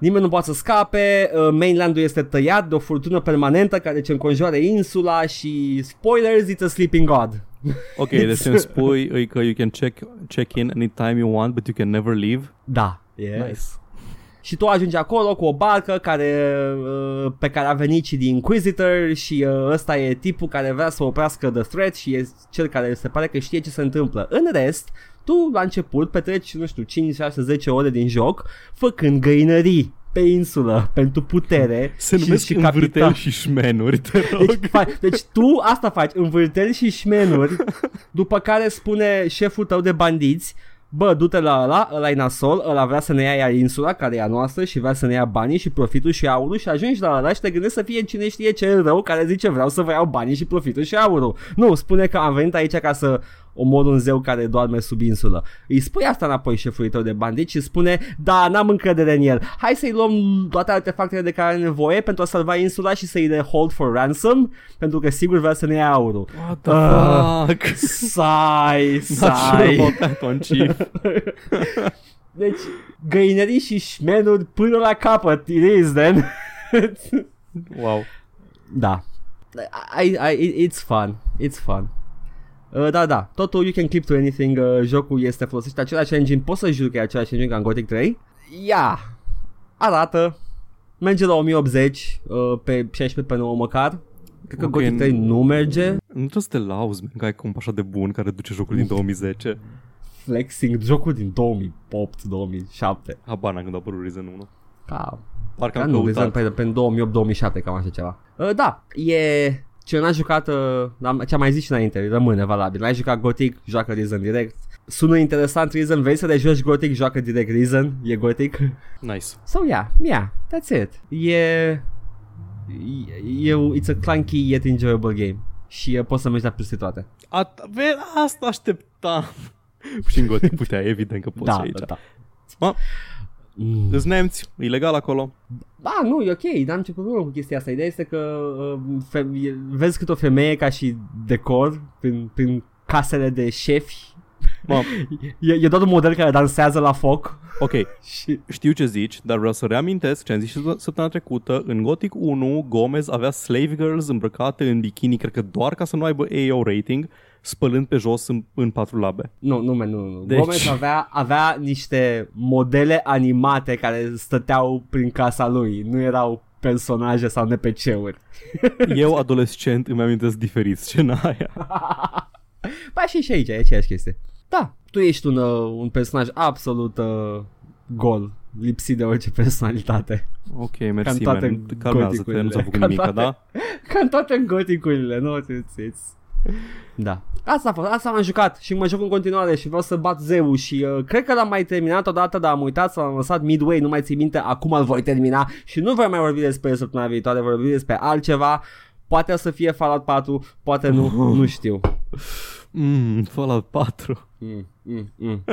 Nimeni nu poate să scape, uh, mainlandul este tăiat de o furtună permanentă care ce înconjoară insula și spoilers, it's a sleeping god. Ok, deci ce îmi spui e că you can check, check in anytime you want, but you can never leave. Da, e. Nice. Și tu ajungi acolo cu o barcă care, uh, pe care a venit și din Inquisitor și uh, ăsta e tipul care vrea să oprească The Threat și e cel care se pare că știe ce se întâmplă. În rest, tu la început petreci, nu știu, 5, 6, 10 ore din joc făcând găinării pe insulă pentru putere Se și, numesc și învârteli și șmenuri, te rog. deci, faci, deci tu asta faci, învârteli și șmenuri, după care spune șeful tău de bandiți, bă, du-te la ăla, ăla e nasol, ăla vrea să ne ia ea insula care e a noastră și vrea să ne ia banii și profitul și aurul și ajungi la ăla și te gândești să fie cine știe ce rău care zice vreau să vă iau banii și profitul și aurul. Nu, spune că am venit aici ca să omor un zeu care doarme sub insulă. Îi spui asta înapoi șefului tău de bandit și spune, da, n-am încredere în el. Hai să-i luăm toate artefactele de care are nevoie pentru a salva insula și să-i de hold for ransom, pentru că sigur vrea să ne ia aurul. What the Ah. fuck? Sai, Not sure sai. about that one, chief. Deci, găinării și șmenuri până la capăt, it is then. Wow. da. I, I, it's fun. It's fun. Uh, da, da, totul you can clip to anything, uh, jocul este folosit același engine, poți să juri că e același engine ca în Gothic 3? Ia, arată, merge la 1080 uh, pe 16 pe 9 măcar, cred că Ok, Gothic 3 nu merge, Nu trebuie să te lauzi, man, că ai comp așa de bun care duce jocul din 2010. flexing, jocul din 2008-2007, Habar n-am când a apărut Reason 1. ca Parcă Ca am nu, căutat. pe, pe 2008-2007, cam așa ceva. Uh, da, e... Ce n-a jucat, uh, am- ce am mai zis și înainte, rămâne valabil. N-ai jucat Gothic, joacă Reason direct. Sună interesant Reason, vrei să le joci Gothic, joacă direct Reason, e Gothic. Nice. So yeah, yeah, that's it. E... E, it's a clunky yet enjoyable game. Și uh, poți să mergi la peste toate. At- ve- asta așteptam. și în Gothic putea, evident că poți da, și aici. da. Mă, Mm. îți nemți, e legal acolo. Da, nu, e ok, n-am ce problemă cu chestia asta. Ideea este că uh, fe- e- vezi cât o femeie ca și decor prin, prin casele de șefi. Mă, E, e doar un model care dansează la foc. ok, Și știu ce zici, dar vreau să reamintesc ce am zis și săptămâna trecută. În Gothic 1, Gomez avea slave girls îmbrăcate în bikini, cred că doar ca să nu aibă AO rating, spălând pe jos în, în patru labe. nu, nu, man, nu, nu. Deci- Deci... Gomez avea, avea niște modele animate care stăteau prin casa lui. Nu erau personaje sau NPC-uri. Eu, adolescent, îmi amintesc diferit scena aia. Ba și și aici, e aceeași chestie. Da, tu ești un, uh, un personaj absolut uh, gol, lipsit de orice personalitate. Ok, Ca în mersi, toate man. Calmează-te, goticurile. nu ți-a făcut Ca nimic, toate- da? Ca în toate goticurile, nu? It's, it's... Da. Asta a fost, asta m-am jucat și mă joc în continuare și vreau să bat zeu și uh, cred că l-am mai terminat odată, dar am uitat să l-am lăsat midway, nu mai țin minte, acum îl voi termina și nu voi mai vorbi despre el săptămâna viitoare, voi vorbi despre altceva, poate o să fie Fallout 4, poate nu, nu știu. Mm, Fallout 4. Mm, mm, mm.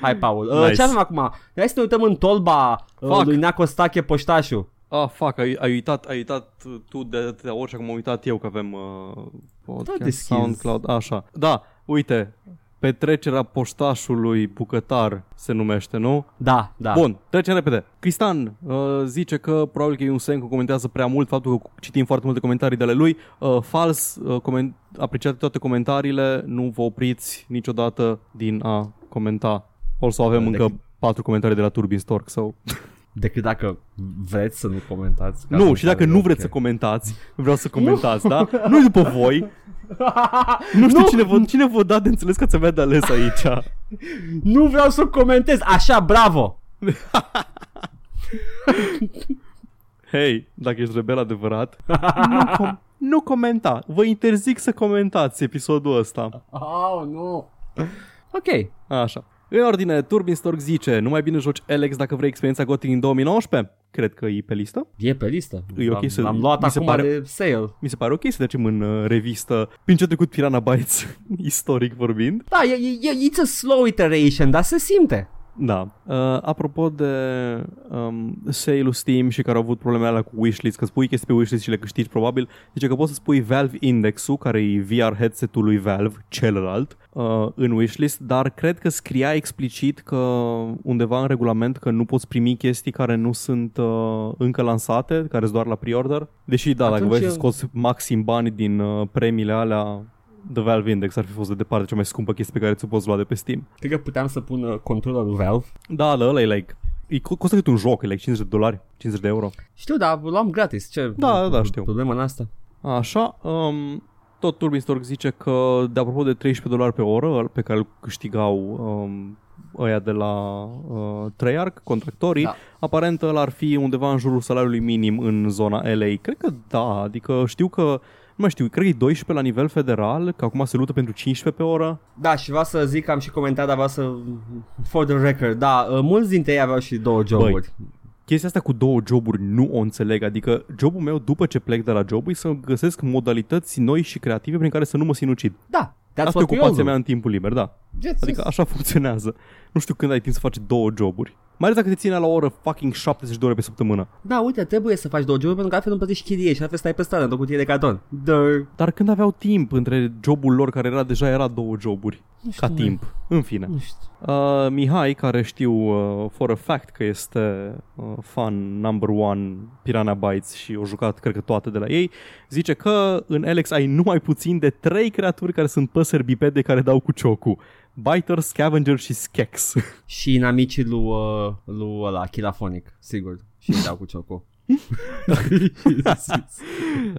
Hai, Paul. Uh, Nice. Ce avem acum? Hai să ne uităm în tolba uh, Fuck. lui Naco Stache Poștașu. Ah, fuck, ai, ai uitat, ai uitat uh, tu de atâtea ori și acum am uitat eu că avem uh, podcast, deschis. SoundCloud, așa. Da, uite, pe Petrecerea poștașului bucătar se numește, nu? Da, da. Bun, trecem repede. Cristan uh, zice că probabil că e un semn că comentează prea mult faptul că citim foarte multe comentarii de ale lui. Uh, fals, uh, coment- apreciate toate comentariile, nu vă opriți niciodată din a comenta. O să avem Uh, încă decât- patru comentarii de la Turbin Stork sau... Decât dacă vreți să nu comentați. ca Nu, să și dacă pare nu ok. vreți să comentați, vreau să comentați, da? Nu după voi. Nu știu cine vă, cine vă da de înțeles că ați avea de ales aici. Nu vreau să comentez. Așa, bravo. Hei, dacă ești rebel adevărat, nu, com- nu comenta. Vă interzic să comentați episodul ăsta. Oh, nu. Ok. Așa. În ordine, Turbin Stork zice, nu mai bine joci Alex dacă vrei experiența Gothic în 2019? Cred că e pe listă. E pe listă. E ok L-am- să- L-am luat mi se acum pare- de sale. Mi se pare ok să trecem în uh, revistă prin ce a trecut Piranha Bytes, istoric vorbind. Da, e, e, e- it's a slow iteration, dar se simte. Da. Uh, apropo de um, sale-ul Steam și care au avut probleme alea cu wishlist, că spui chestii pe wishlist și le câștigi probabil, zice că poți să spui Valve Index-ul, care e VR headset-ul lui Valve, celălalt, uh, în wishlist, dar cred că scria explicit că undeva în regulament că nu poți primi chestii care nu sunt uh, încă lansate, care sunt doar la pre-order. Deși da, dacă Atunci vrei să eu- scoți maxim bani din uh, premiile alea, The Valve Index ar fi fost de departe cea mai scumpă chestie pe care ți-o poți lua de pe Steam. Cred că puteam să pun uh, controllerul Valve. Da, da, ăla e like... E, co- costă cât un joc, e like 50 de dolari, 50 de euro. Știu, dar luam gratis. Ce Da, da, știu. Problema în asta. Așa, um, tot Turbin Stork zice că, de apropo de 13 dolari pe oră, pe care îl câștigau um, ăia de la uh, Treyarch, contractorii, da. Da. aparent ăla ar fi undeva în jurul salariului minim în zona LA. Cred că da, adică știu că nu mai știu, cred că e 12 la nivel federal, că acum se lută pentru 15 pe oră. Da, și vreau să zic că am și comentat, dar vreau să... For the record, da, uh, mulți dintre ei aveau și două joburi. Chestia asta cu două joburi nu o înțeleg, adică jobul meu după ce plec de la job e să găsesc modalități noi și creative prin care să nu mă sinucid. Da, that's Asta e what we all ocupația do. mea în timpul liber, da. Yes, Adică yes. așa funcționează. Nu știu când ai timp să faci două joburi. Mai ales dacă te ține la o oră fucking 70 de ore pe săptămână. Da, uite, trebuie să faci două joburi pentru că altfel nu plătești chirie și altfel stai pe stradă într-o cutie de carton. Dar... Dar când aveau timp între jobul lor, care era deja era două joburi, Nu știu, ca man. timp. În fine. Nu știu. Uh, Mihai, care știu uh, for a fact că este uh, fan number one Piranha Bytes și o jucat, cred că toate de la ei, zice că în Alex ai numai puțin de trei creaturi care sunt păsări bipede care dau cu ciocul. Biter, Scavenger și Skex. Și inamicii lui, uh, lui ăla, Chilafonic, sigur. Și îi dau cu ciocul.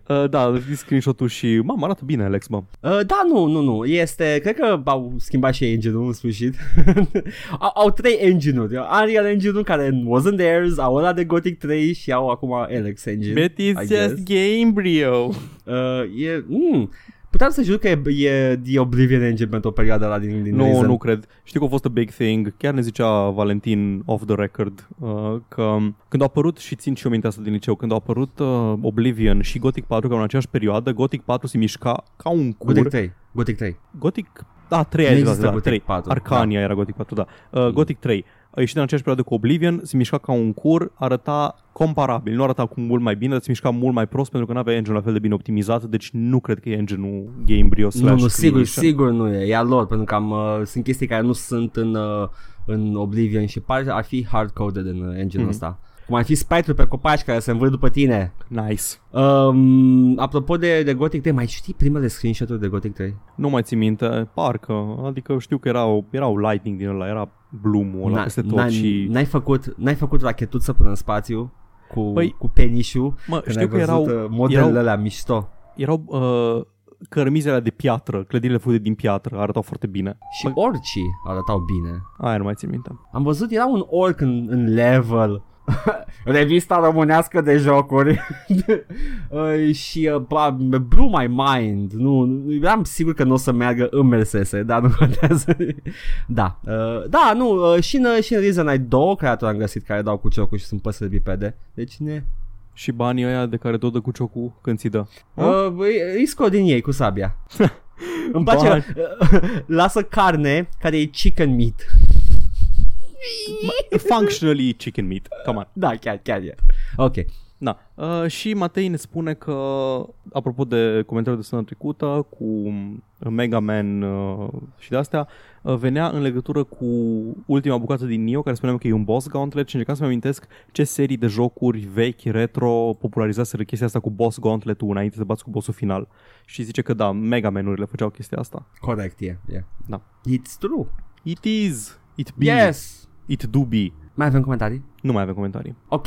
uh, da, screenshot-ul și... Mamă, arată bine Alex, mă. Uh, da, nu, nu, nu. Este, cred că au schimbat și engine-ul în sfârșit. au, au trei engine-uri. Unreal Engine-ul care wasn't theirs, au ăla de Gothic 3 și au acum Alex Engine. Bet I it's guess. just Gamebryo. Uh, e, mm, puteam să jur că e, e The Oblivion Engine pentru o perioadă la din, din Nu, Reason. nu cred. Știu că a fost a big thing. Chiar ne zicea Valentin off the record uh, că când a apărut, și țin și eu minte asta din liceu, când a apărut uh, Oblivion și Gothic 4, că în aceeași perioadă, Gothic 4 se mișca ca un cur. Gothic 3. Gothic 3. Gothic da, 3 Nu ai există da, Gothic 3. 4, Arcania era Gothic 4, da. Uh, Gothic 3 a ieșit în aceeași perioadă cu Oblivion, se mișca ca un cur, arăta comparabil, nu arăta cu mult mai bine, dar se mișca mult mai prost pentru că nu avea engine la fel de bine optimizat, deci nu cred că e engine-ul Gamebryo slash Nu, nu, sigur, Creation. sigur nu e. E al lor, pentru că am, uh, sunt chestii care nu sunt în, uh, în Oblivion și par ar fi hard-coded în uh, engine-ul Mhm. ăsta. Cum ar fi sprite pe copaci care se învârt după tine. Nice. Um, apropo de, de Gothic 3, mai știi primele screenshot-uri de Gothic 3? Nu mai țin minte, parcă, adică știu că erau, erau lightning din ăla, era bloom-ul ăla peste tot n-ai, și... n-ai, făcut, n-ai făcut rachetuță până în spațiu cu, Păi, cu penișul Mă, când știu ai că văzut erau, uh, modelele erau, alea mișto. erau uh, cărămizele de piatră, clădirile făcute din piatră, arătau foarte bine. Și orcii arătau bine. Aia nu mai țin minte. Am văzut, era un orc în, în level. Revista românească de jocuri. Uh, și uh, ba, blew my mind. Nu, nu- eram sigur că nu o să meargă în Mersese dar nu contează. Da, uh, da nu uh, și, în, și în Reason ai două creaturi am găsit care dau cu ciocul și sunt păsări bipede. Deci ne Și banii ăia de care tot dă cu ciocul când ți dă. uh, îi- îi scot din ei cu sabia. Îmi place Bani. uh, lasă carne care e chicken meat Functionally chicken meat. Come on. Da, chiar, chiar e. Ok. Da. Uh, și Matei ne spune că, apropo de comentariul de săptămâna trecută cu Mega Man uh, și de astea, uh, venea în legătură cu ultima bucată din Nioh, care spuneam că e un boss gauntlet și încercam să-mi amintesc ce serii de jocuri vechi, retro, popularizaseră chestia asta cu boss gauntlet-ul înainte să bați cu bossul final. Și zice că da, Mega Man-urile făceau chestia asta. Corect, yeah, yeah. Da. It's true. It is. It be. Yes. It do be. Mai avem comentarii? Nu mai avem comentarii. Ok,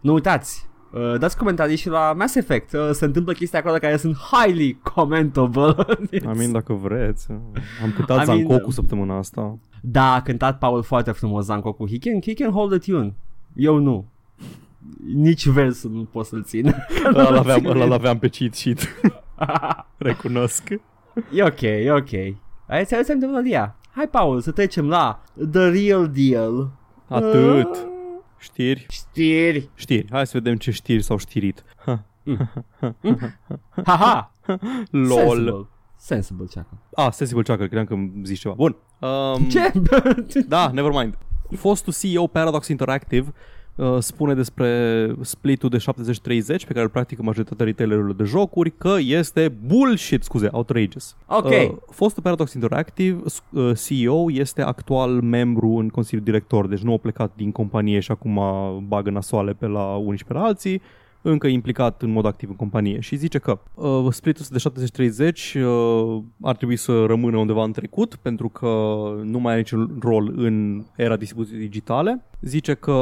nu uitați, uh, dați comentarii și la Mass Effect. Uh, se întâmplă chestii acolo care sunt highly commentable. I mean, dacă vreți. Am cântat I mean- Zancocu săptămâna asta. da, a cântat Paul foarte frumos Zancocu. He can, he can hold the tune. Eu nu. Nici versul nu pot să-l țin. Ăla aveam, ăla aveam pe cheat sheet. Recunosc. e ok, e ok. Hai să auzim de melodia. Hai, Paul, să trecem la The Real Deal. Atât. Uh, Știri? Știri. Știri. Hai să vedem ce știri s-au știrit. Ha. Haha. LOL. Sensible. Sensible, ceacă. Ah, Sensible Chuckle, credeam că îmi zici ceva. Bun. Um, Ce? Da, never mind. Fostul CEO Paradox Interactive uh, spune despre split-ul de 70-30 pe care îl practică majoritatea retailerilor de jocuri că este bullshit, scuze, outrageous. Ok. Uh, fostul Paradox Interactive uh, CEO este actual membru în Consiliul Director, deci nu a plecat din companie și acum bagă nasoale pe la unii și pe la alții, încă implicat în mod activ în companie și zice că uh, splitul ăsta de 70-30 uh, ar trebui să rămână undeva în trecut pentru că nu mai are niciun rol în era distribuției digitale. Zice că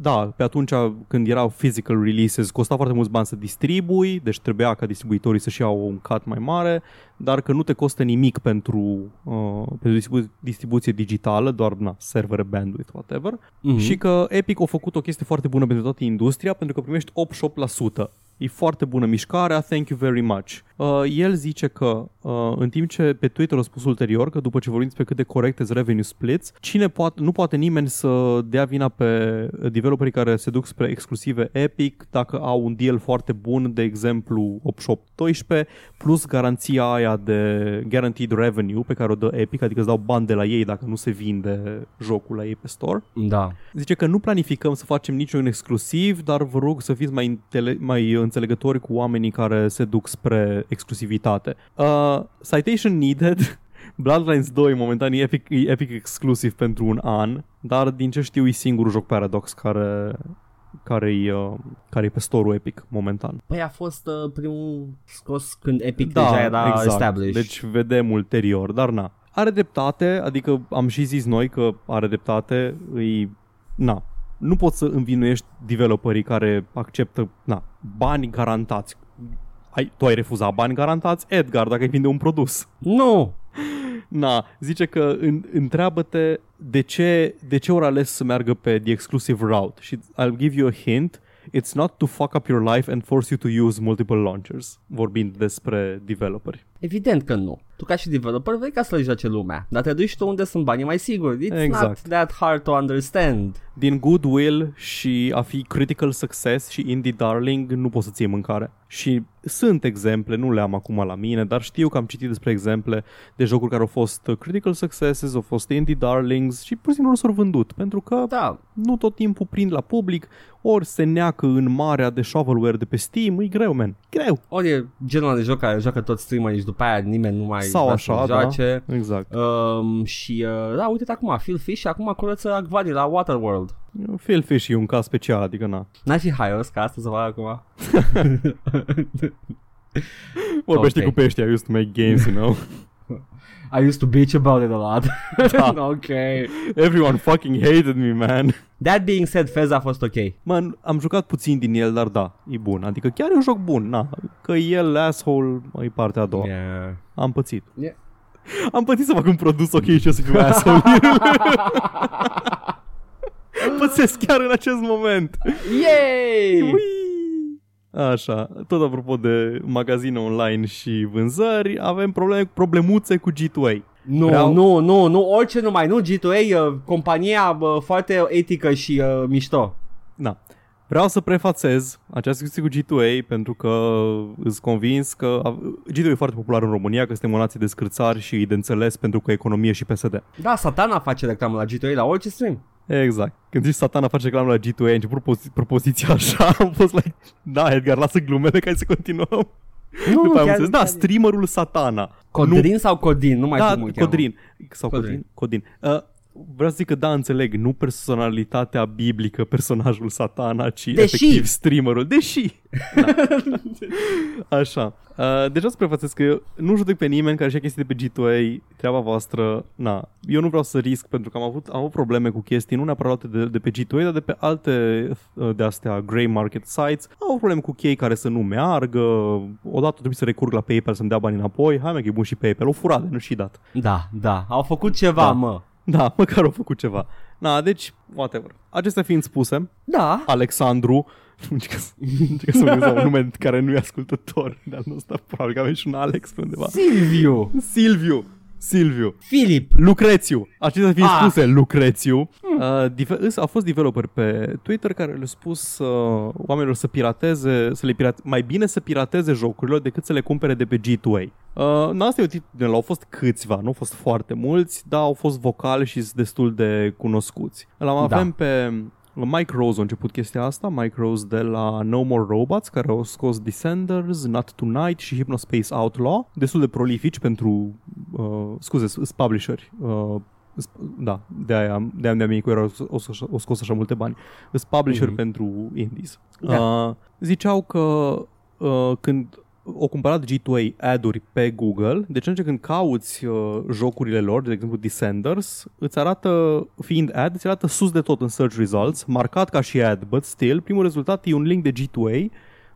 da, pe atunci când erau physical releases costa foarte mulți bani să distribui, deci trebuia ca distribuitorii să-și iau un cut mai mare, dar că nu te costă nimic pentru, uh, pentru distribu- distribuție digitală, doar na, servere, bandwidth, whatever. Mhm. Și că Epic a făcut o chestie foarte bună pentru toată industria, pentru că primești 88%. E foarte bună mișcarea, thank you very much. Uh, el zice că, uh, în timp ce pe Twitter a spus ulterior că după ce vorbim despre cât de corecte sunt revenue splits, cine poate, nu poate nimeni să dea vina pe developerii care se duc spre exclusive Epic dacă au un deal foarte bun, de exemplu 88-12, plus garanția aia de guaranteed revenue pe care o dă Epic, adică îți dau bani de la ei dacă nu se vinde jocul la ei pe store. Da. Zice că nu planificăm să facem niciun exclusiv, dar vă rog să fiți mai, intele- mai înțelegători cu oamenii care se duc spre exclusivitate. Uh, citation needed. Bloodlines 2 momentan e Epic, e Epic exclusiv pentru un an, dar din ce știu e singurul joc Paradox care care-i, uh, care-i pe store-ul Epic momentan. Păi a fost uh, primul scos când Epic deja era established. Deci vedem ulterior, dar na. Are dreptate, adică am și zis noi că are dreptate, îi, na, nu poți să învinuiești developerii care acceptă, na, bani garantați. Ai, tu ai refuzat bani garantați, Edgar, dacă ai vinde un produs. Nu! Na, zice că în, întreabă-te de ce, de ce ori ales să meargă pe the exclusive route și I'll give you a hint It's not to fuck up your life and force you to use multiple launchers Vorbind despre developeri Evident că nu. Tu ca și developer vrei ca să le joace lumea, dar te duci tu unde sunt banii mai siguri. It's Exact. not that hard to understand. Din goodwill și a fi critical success și indie darling nu poți să ții mâncare Și sunt exemple, nu le am acum la mine Dar știu că am citit despre exemple de jocuri care au fost critical successes Au fost indie darlings și pur și simplu nu s-au vândut Pentru că Da, nu tot timpul prind la public, ori se neacă în marea de shovelware de pe Steam, e greu, man. Greu. ori e genul ăla de joc care joacă toți streamerii și după aia nimeni nu mai Sau vrea așa, să da. joace. Exact. Um, și uh, da, uite acum, Phil Fish acum curăță acvarii la Waterworld. Phil Fish e un caz special, adică na. N-ai fi haios ca asta să fac acum? Vorbește Ok. cu peștii, I used to make games, you know. I used to bitch about it a lot. Da. ok. Everyone fucking hated me, man. That being said, Fez a fost ok. Man, am jucat puțin din el, dar da, e bun. Adică chiar e un joc bun, na. Că el, asshole, e partea a doua. Yeah. Am pățit. Yeah. Am pățit să fac un produs ok și eu să fiu asshole. Pățesc chiar în acest moment. Yay! Ui! Așa, tot apropo de magazine online și vânzări, avem probleme, problemuțe cu G2A. Nu, Vreau- nu, nu, nu, orice numai, nu, G2A, uh, compania uh, foarte etică și uh, mișto. Na. Vreau să prefațez această discuție cu G2A pentru că îți convins că G2A e foarte popular în România, că suntem o nație de scârțari și de înțeles pentru că economie și PSD. Da, satana face reclamă la G2A la orice stream. Exact. Când zici satana face reclamă la G2A, a început propozi- propoziția așa, am fost like, da, Edgar, lasă glumele ca să continuăm. Nu, După aia am chiar- înțeles, da, chiar- streamerul satana. Codrin sau Codin? Nu mai da, știu cum îl cheamă. Codrin. Sau Codrin. Codrin. Codin. Uh, vreau să zic că da, înțeleg, nu personalitatea biblică, personajul satana, ci Deși. efectiv streamerul. Deși. Da. Așa. Uh, deci vreau să prefațez că eu nu judec pe nimeni care și chestii de pe G2A, treaba voastră, na. Eu nu vreau să risc pentru că am avut, am avut probleme cu chestii, nu neapărat de, de pe G2A, dar de pe alte uh, de astea grey market sites. Am avut probleme cu chei care să nu meargă, odată trebuie să recurg la PayPal să-mi dea bani înapoi, hai mă că e bun și PayPal, o furare, nu și dat. Da, da, au făcut ceva, Da. mă. Da, măcar au făcut ceva. Na, deci, whatever. Acestea fiind spuse, Da. Alexandru, nu încerc să, încerc să mă gândesc la un nume care nu e ascultător de al nostru, probabil că avem și un Alex pe undeva. Silviu. Silviu, Silviu, Filip. Lucrețiu, acestea fiind Ah. spuse, Lucrețiu, uh, dive- îs- au fost developer pe Twitter care le-au spus uh, oamenilor să pirateze, să le pirate, mai bine să pirateze jocurile decât să le cumpere de pe G2A. Uh, na, asta e o tip- au fost câțiva, nu au fost foarte mulți, dar au fost vocali și sunt destul de cunoscuți. Îl am Da. avem pe Mike Rose a început chestia asta, Mike Rose de la No More Robots, care au scos Descenders, Not Tonight și Hypnospace Outlaw, destul de prolifici pentru, uh, scuze, sunt publisheri, uh, sp- da, de aia, de aia mi-am erau o, scos- o scos așa multe bani. Sunt publisher Mhm. pentru indies. Da. Uh, ziceau că uh, când o cumpărat G2A ad-uri pe Google, deci atunci când cauți uh, jocurile lor, de exemplu Descenders, îți arată, fiind ad, îți arată sus de tot în search results, marcat ca și ad, but still, primul rezultat e un link de G2A,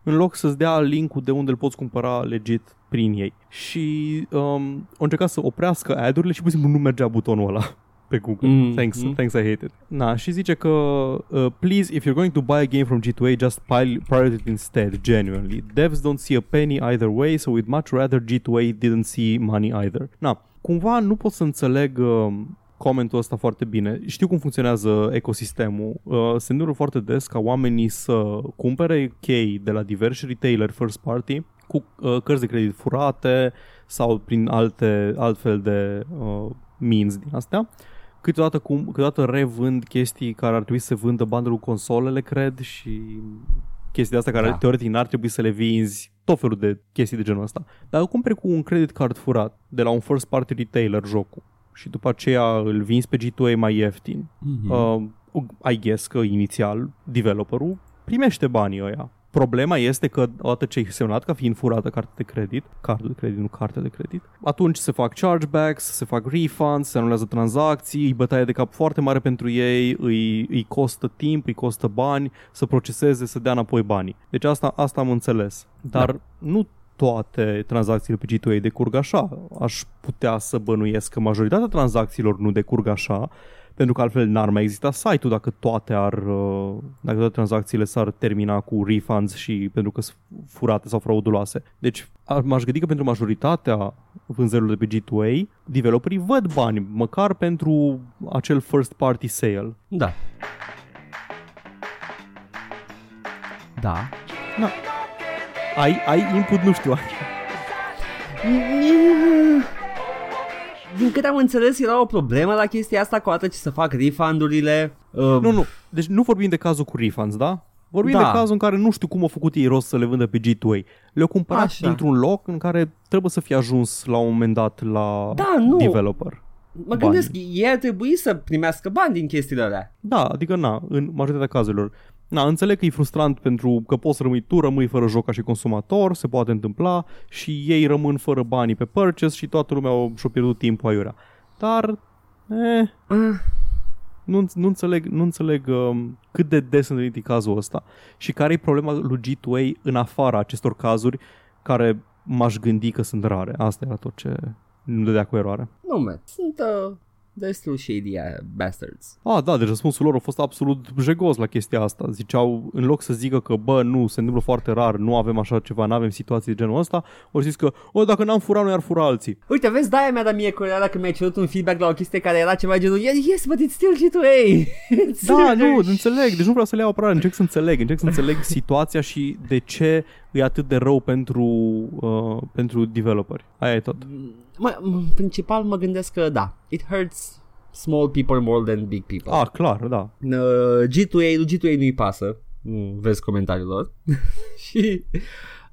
în loc să-ți dea linkul de unde îl poți cumpăra legit prin ei. Și um, au încercat să oprească ad-urile și pur și simplu nu mergea butonul ăla pe Google. Mm, thanks, mm. thanks, I hate it. Na, și zice că uh, please, if you're going to buy a game from G2A, just pil- pirate it instead, genuinely. Devs don't see a penny either way, so we'd much rather G2A didn't see money either. Na, cumva nu pot să înțeleg uh, comentul ăsta foarte bine. Știu cum funcționează ecosistemul. Uh, se întâmplă foarte des ca oamenii să cumpere chei de la diversi retailer first party cu uh, cărți de credit furate sau prin alte altfel de uh, means din astea. Câteodată, cum, câteodată revând chestii care ar trebui să se vândă bundle consolele, cred, și chestii de astea care Da. da. teoretic n-ar trebui să le vinzi, tot felul de chestii de genul ăsta. Dar o cumperi cu un credit card furat de la un first party retailer jocul și după aceea îl vinzi pe G2A mai ieftin. Mhm. Uh, I guess că inițial developerul primește banii ăia. Problema este că odată ce ai semnat ca fiind furată carte de credit, cardul de credit, nu carte de credit, atunci se fac chargebacks, se fac refunds, se anulează tranzacții, îi bătaie de cap foarte mare pentru ei, îi, îi costă timp, îi costă bani să proceseze, să dea înapoi banii. Deci asta, asta am înțeles. Dar da. nu toate tranzacțiile pe G2A decurg așa. Aș putea să bănuiesc că majoritatea tranzacțiilor nu decurg așa, pentru că altfel n-ar mai exista site-ul dacă toate ar uh, dacă toate tranzacțiile s-ar termina cu refunds și pentru că sunt furate sau frauduloase. Deci ar- m-aș gândi că pentru majoritatea vânzărilor de pe G2A, developerii văd bani, măcar pentru acel first party sale. Da. Da. Na. Ai, ai input, nu știu, ai. Din câte am înțeles, era o problemă la chestia asta cu atât ce să fac refundurile. Uh, Nu, nu. Deci nu vorbim de cazul cu refunds, da? Vorbim Da. de cazul în care nu știu cum au făcut ei rost să le vândă pe G2A. Le-au cumpărat Așa. dintr-un loc în care trebuie să fie ajuns la un moment dat la Da, nu. developer. Mă gândesc, ei ar trebui să primească bani din chestiile alea. Da, adică na, în majoritatea cazurilor. Na, înțeleg că e frustrant pentru că poți să rămâi tu, rămâi fără joc ca și consumator, se poate întâmpla și ei rămân fără banii pe purchase și toată lumea o- și-a pierdut timpul aiurea. Dar, eh, Ah, nu, nu înțeleg, nu înțeleg um, cât de des întâlnit e cazul ăsta și care e problema lui G2A în afara acestor cazuri care m-aș gândi că sunt rare. Asta era tot ce nu dădea cu eroare. nu, man. Sunt uh, destul shady uh, bastards. Ah, da, deci răspunsul lor a fost absolut jegos la chestia asta. Ziceau, în loc să zică că, bă, nu, se întâmplă foarte rar, nu avem așa ceva, nu avem situații de genul ăsta, au zis că, o, dacă n-am furat, noi ar fura alții. Uite, vezi, de-aia mi-a dat mie Coreala că mi-ai cerut un feedback la o chestie care era ceva genul "Yeah, Yes, but it's still G2A. It's Da, nu, înțeleg, deci nu vreau să le iau apărare, încerc să înțeleg, încerc să înțeleg situația și de ce e atât de rău pentru, uh, pentru developeri. Aia e tot. Mă, în principal mă gândesc că da, it hurts small people more than big people. Ah, clar, da. Uh, G2A, lui G2A nu-i pasă. Nu vezi comentariul lor. și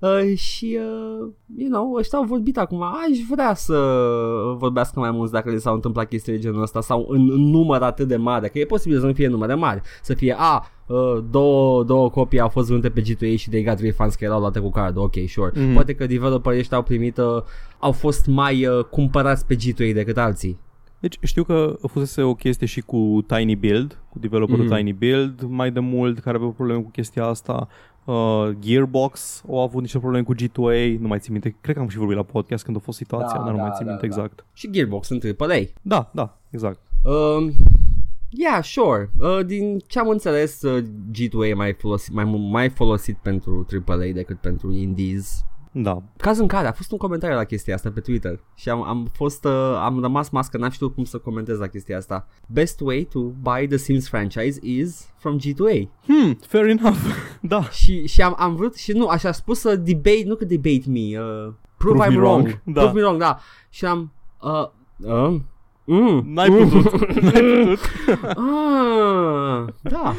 Uh, și, uh, you know, ăștia au vorbit acum, aș vrea să vorbească mai mulți dacă le s-au întâmplat chestii de genul ăsta sau în, în număr atât de mare, că e posibil să nu fie număr de mari, să fie, a, uh, două, două copii au fost vândute pe G2A și they got refunds că erau luate cu card, ok, sure. Mm. Poate că developerii ăștia au primit, uh, au fost mai uh, cumpărați pe G2A decât alții. Deci știu că a fusese o chestie și cu Tiny Build, cu developerul mm-hmm. Tiny Build mai de mult, care avea probleme cu chestia asta. Uh, Gearbox au avut niște probleme cu G2A, nu mai țin minte, cred că am și vorbit la podcast când a fost situația, Da, dar nu da, mai țin da, minte da. exact. Și Gearbox sunt AAA. Da, da, exact. Um, yeah, sure. Uh, din ce am înțeles, uh, G2A e mai folosit, mai, mu- mai folosit pentru AAA decât pentru indies. Da. Caz în care a fost un comentariu la chestia asta pe Twitter și am, am fost, uh, am rămas mască, n-am știut cum să comentez la chestia asta. Best way to buy the Sims franchise is from G2A. Hmm, fair enough. da. Și, și am, am vrut și nu, așa a spus să debate, nu că debate me, uh, prove, Prove I'm me wrong. wrong, da. Prove me wrong, da. Și am, uh, uh, mm, N-ai mm. putut. N-ai putut. Ah, da.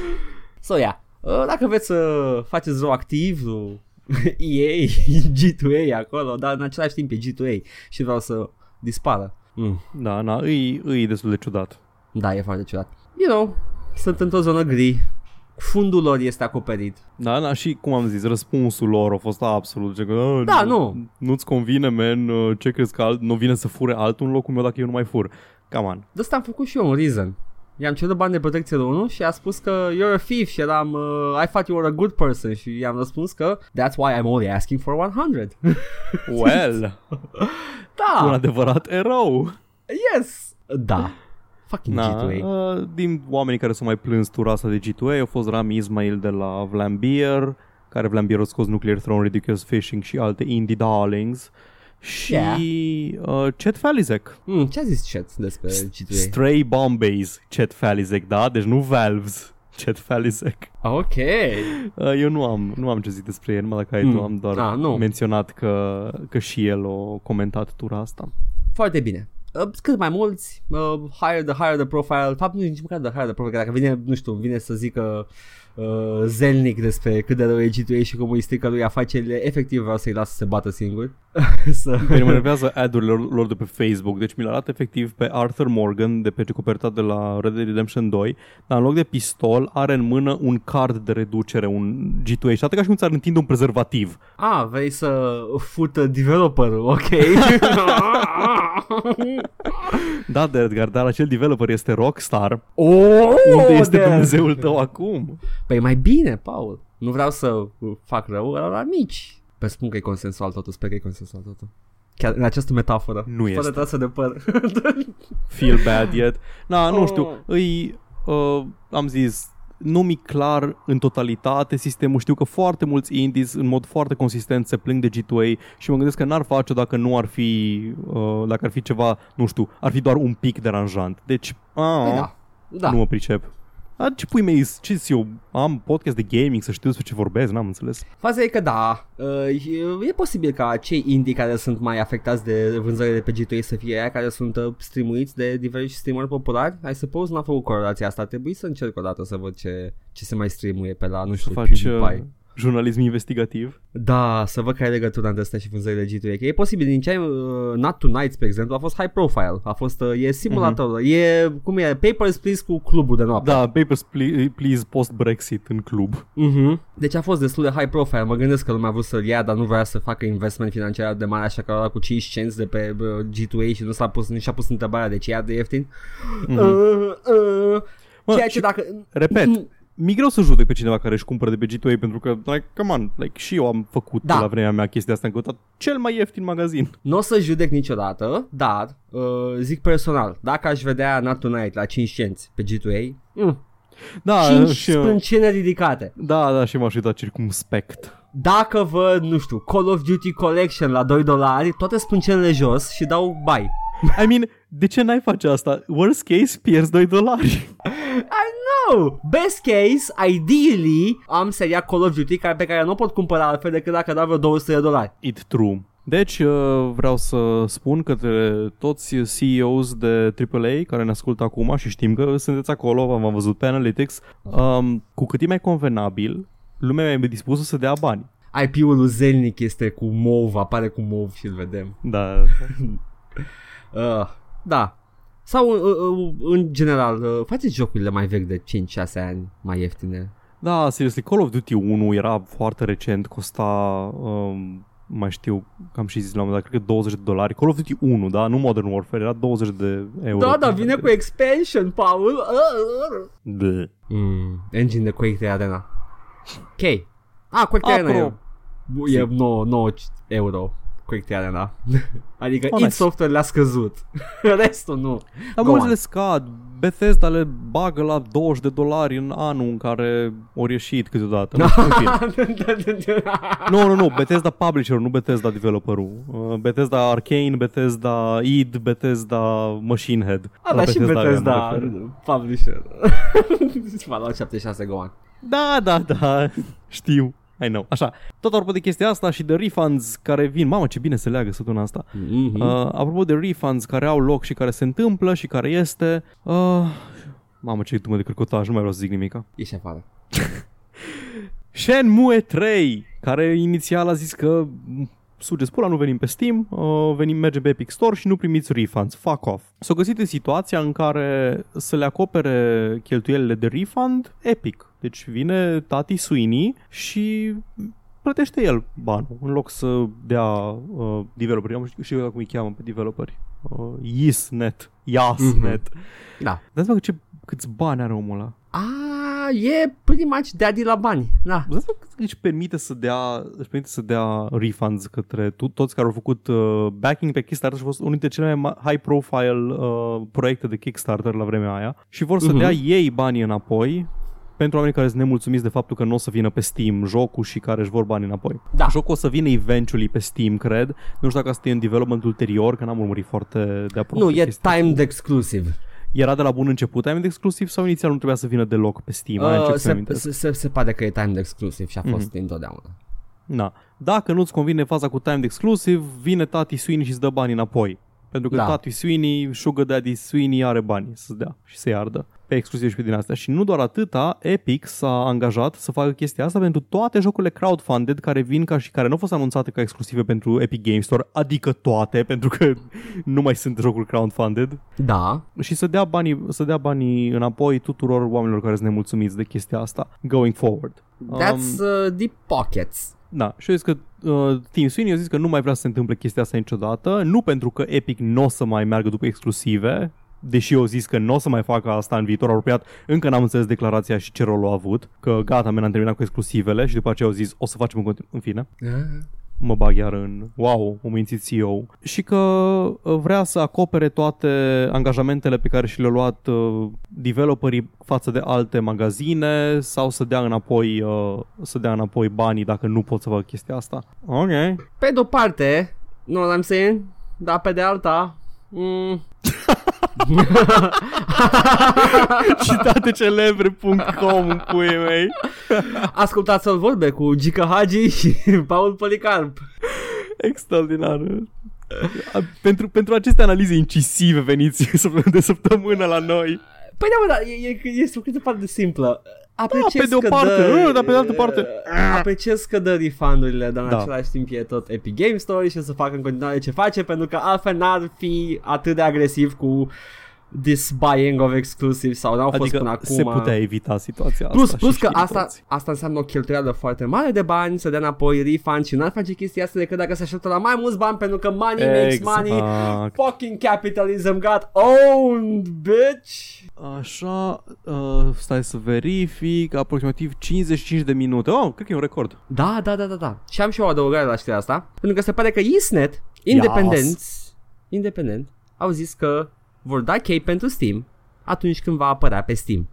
So, yeah. Uh, dacă vreți să faceți rău activ, uh, EA, G2A acolo, dar în același timp e G2A și vreau să dispară. Mm. Da, na, îi, îi destul de ciudat. Da, e foarte ciudat. You know, sunt într-o zonă gri. Fundul lor este acoperit. Da, da, și cum am zis, răspunsul lor a fost absolut ce că, "Ah, Da, nu. Nu-ți convine, man, uh, ce crezi că alt, nu vine să fure altul în locul meu dacă eu nu mai fur. Come on. De asta am făcut și eu un reason. I-am cerut bani de protecție de unul și a spus că you're a thief și eram uh, I thought you were a good person și i-am răspuns că that's why I'm only asking for 100. Well, un da, adevărat erou. yes, da. Fucking Na, G2A. uh, din oamenii care s-au mai plâns tura asta de G2A au fost Rami Ismail de la Vlambeer, care Vlambeer a scos Nuclear Throne, Ridiculous Fishing și alte indie darlings. Și Yeah. uh, Chet Falizek. Mm, ce a zis chat despre G2A? Stray Bombays, Chet Falizek, da? Deci nu Valves. Chet Falizek. ok. Uh, eu nu am, nu am ce zic despre el, numai dacă ai Mm. tu, am doar Ah, nu. menționat că, că și el a comentat tura asta. Foarte bine. Uh, cât mai mulți, uh, higher the higher the profile, fapt nu e nici măcar the higher the profile, că dacă vine, nu știu, vine să zică uh, zelnic despre cât de rău e G2A și cum îi strică lui afacerile, efectiv vreau să-i las să se bată singur. să... Pe mine mă enervează ad-urile lor, lor de pe Facebook, deci mi l arată efectiv pe Arthur Morgan de pe coperta de la Red Dead Redemption 2, dar în loc de pistol are în mână un card de reducere, un G2A și atât ca și cum ți-ar întinde un prezervativ. Ah, vrei să fută developerul, ok. Da, de Edgar, dar acel developer este Rockstar. oh, Unde este de- Dumnezeul tău acum? Păi mai bine, Paul. Nu vreau să uh, fac rău la mici. Pe spun că e consensual totul, sper că e consensual totul. Chiar în această metaforă. Nu este. Fără trasă de păr. Feel bad yet. Na, nu Oh. știu, îi, uh, am zis, nu mi clar în totalitate sistemul. Știu că foarte mulți indies în mod foarte consistent se plâng de G2A și mă gândesc că n-ar face dacă nu ar fi, uh, dacă ar fi ceva, nu știu, ar fi doar un pic deranjant. Deci, a, Păi da. Da. nu mă pricep. Dar ce pui mei, ce eu am podcast de gaming să știu despre ce vorbesc, n-am înțeles. Faza e că da, uh, e posibil ca cei indie care sunt mai afectați de vânzările de pe G2 să fie aia care sunt uh, streamuiți de diversi streameri populari. I suppose n-a făcut corelația asta, trebuie să încerc o dată să văd ce, ce se mai streamuie pe la, nu Să știu, faci uh, PewDiePie. Jurnalism investigativ. Da, să văd care e legătura între astea și vânzările G2A. Că e posibil, din ce ai, uh, Not Tonight, spre exemplu, a fost high profile. A fost, uh, e simulator, Mhm. e, cum e, Papers, Please cu clubul de noapte. Da, Papers, Please, please post-Brexit în club. Uh-huh. Deci a fost destul de high profile. Mă gândesc că lumea a vrut să-l ia, dar nu vrea să facă investment financiar de mare, așa că a luat cu 5 cenți de pe uh, G2A și nu s-a pus, nici a pus întrebarea de ce ia de ieftin. Mhm. Uh, uh, Mă, ceea și- ce dacă... Repet, mi greu să judec pe cineva care își cumpără de pe G2A pentru că, like, come on, like, și eu am făcut Da. da. la vremea mea chestia asta, am căutat cel mai ieftin magazin. Nu o să judec niciodată, dar uh, zic personal, dacă aș vedea Not Tonight la 5 cenți pe G2A, mm, Da, 5 și, sprâncene ridicate. da, da, și m-aș uita circumspect. Dacă văd, nu știu, Call of Duty Collection la 2 dolari, toate sprâncenele jos și dau buy. I mean, de ce n-ai face asta? Worst case, pierzi 2 dolari. I know! Best case, ideally, am seria Call of Duty care, pe care nu o pot cumpăra altfel decât dacă dau vreo 200 de dolari. It true. Deci uh, vreau să spun către toți CEOs de AAA care ne ascultă acum și știm că sunteți acolo, v-am văzut pe Analytics, um, cu cât e mai convenabil, lumea e dispusă să dea bani. IP-ul lui Zelnic este cu mov, apare cu mov și îl vedem. Da. Uh, da. Sau uh, uh, în general, uh, faceți jocurile mai vechi de 5-6 ani mai ieftine. Da, seriously, Call of Duty 1 era foarte recent, costa, um, mai știu, cam și zis la un moment dat, cred că 20 de dolari. Call of Duty 1, da, nu Modern Warfare, era 20 de euro. Da, da, vine cu expansion, Paul. Uh, uh. Bleh. Mm, engine de Quake 3 Arena. Ok. Ah, Quake 3 Arena Apro- e, e 9, 9 euro. Quake 3 Arena. adică Oh, id nice. Software le-a scăzut. Restul nu. Dar Go mulți on. le scad. Bethesda le bagă la 20 de dolari în anul în care ori ieșit câteodată. Nu, în fine. nu, nu, nu. Bethesda publisher, nu Bethesda developerul. Uh, Bethesda Arcane, Bethesda id, Bethesda Machine Head. A, La da, și aia mă Bethesda refer. publisher. Fallout 76 go on. Da, da, da. Știu. I know. Așa. Tot apropo de chestia asta și de refunds care vin. Mamă, ce bine se leagă săptămâna asta. Mm-hmm. Uh, apropo de refunds care au loc și care se întâmplă și care este... Uh, mamă, ce tumă de cârcotaj, nu mai vreau să zic nimica. Ieși afară. Shenmue 3, care inițial a zis că "M, sugeți pula, nu venim pe Steam, uh, venim, merge pe Epic Store și nu primiți refunds. Fuck off. S-au găsit în situația în care să le acopere cheltuielile de refund Epic. Deci vine tati Sweeney și plătește el banul în loc să dea uh, developeri. Am știu eu cum îi cheamă pe developeri. Uh, Yisnet. Yasnet. Da. Dați mă ce, câți bani are omul ăla. A, e pretty much daddy la bani. Da. Vă dați seama cât își permite să dea, își permite să dea refunds către tu, toți care au făcut uh, backing pe Kickstarter și a fost unul dintre cele mai ma- high profile uh, proiecte de Kickstarter la vremea aia și vor să Mhm. dea ei banii înapoi pentru oamenii care sunt nemulțumiți de faptul că nu o să vină pe Steam jocul și care își vor banii înapoi. Da. Jocul o să vină eventually pe Steam, cred. Nu știu dacă asta e în development ulterior, că n-am urmărit foarte de aproape Nu, e chestia. timed exclusive. Era de la bun început timed exclusiv sau inițial nu trebuia să vină deloc pe Steam? Aia Uh, încep să se, amintesc. se, se, se pare că e timed exclusive și a fost Mhm. întotdeauna. Na. Dacă nu-ți convine faza cu timed exclusive, vine tati Sweeney și îți dă bani înapoi. Pentru că Da. da. tati Sweeney, Sugar Daddy Sweeney are bani să dea și să-i ardă pe exclusiv și pe din astea. Și nu doar atâta, Epic s-a angajat să facă chestia asta pentru toate jocurile crowdfunded care vin ca și care nu au fost anunțate ca exclusive pentru Epic Games Store, adică toate, pentru că nu mai sunt jocuri crowdfunded Da. și să dea banii, să dea banii înapoi tuturor oamenilor care sunt nemulțumiți de chestia asta going forward. That's uh, deep pockets. Da, și eu zis că uh, Team Sweeney a zis că nu mai vrea să se întâmple chestia asta niciodată, nu pentru că Epic nu o să mai meargă după exclusive, deși eu zis că nu o să mai facă asta în viitor apropiat, încă n-am înțeles declarația și ce rol a avut, că gata, men, am terminat cu exclusivele și după aceea au zis o să facem în continu- în fine mă bag iar în wow, o mințit CEO și că uh, vrea să acopere toate angajamentele pe care și le-au luat uh, developerii față de alte magazine sau să dea înapoi uh, să dea înapoi banii dacă nu pot să facă chestia asta. Ok. Pe de-o parte, nu what I'm saying, dar pe de alta, mm, Citatecelebre.com în puii mei. ascultați-l vorbe cu Gica Hagi și Paul Policarp. Extraordinar. A, pentru, pentru aceste analize incisive veniți săptămână de săptămână la noi. Păi da, mă, da, e, e, este o chestie foarte simplă. Apreciez pe de o că parte, dă, nu, dar pe de altă parte. uh, Apreciez că dă refundurile, dar în Da. același timp e tot Epic Game Store și o să facă în continuare ce face, pentru că altfel n-ar fi atât de agresiv cu this buying of exclusive sau n-au fost Adică până acum. se putea evita situația Plus, asta plus și că știm asta, toți. asta înseamnă o cheltuială foarte mare de bani, să dea înapoi refund și n-ar face chestia asta decât dacă se așteptă la mai mulți bani pentru că money makes money. Exact. Fucking capitalism got owned, bitch! Așa, uh, stai să verific, aproximativ 55 de minute. Oh, cred că e un record. Da, da, da, da, da. Și am și o adăugare la știrea asta, pentru că se pare că Isnet, independenți, independent, au zis că vor da chei pentru Steam atunci când va apărea pe Steam.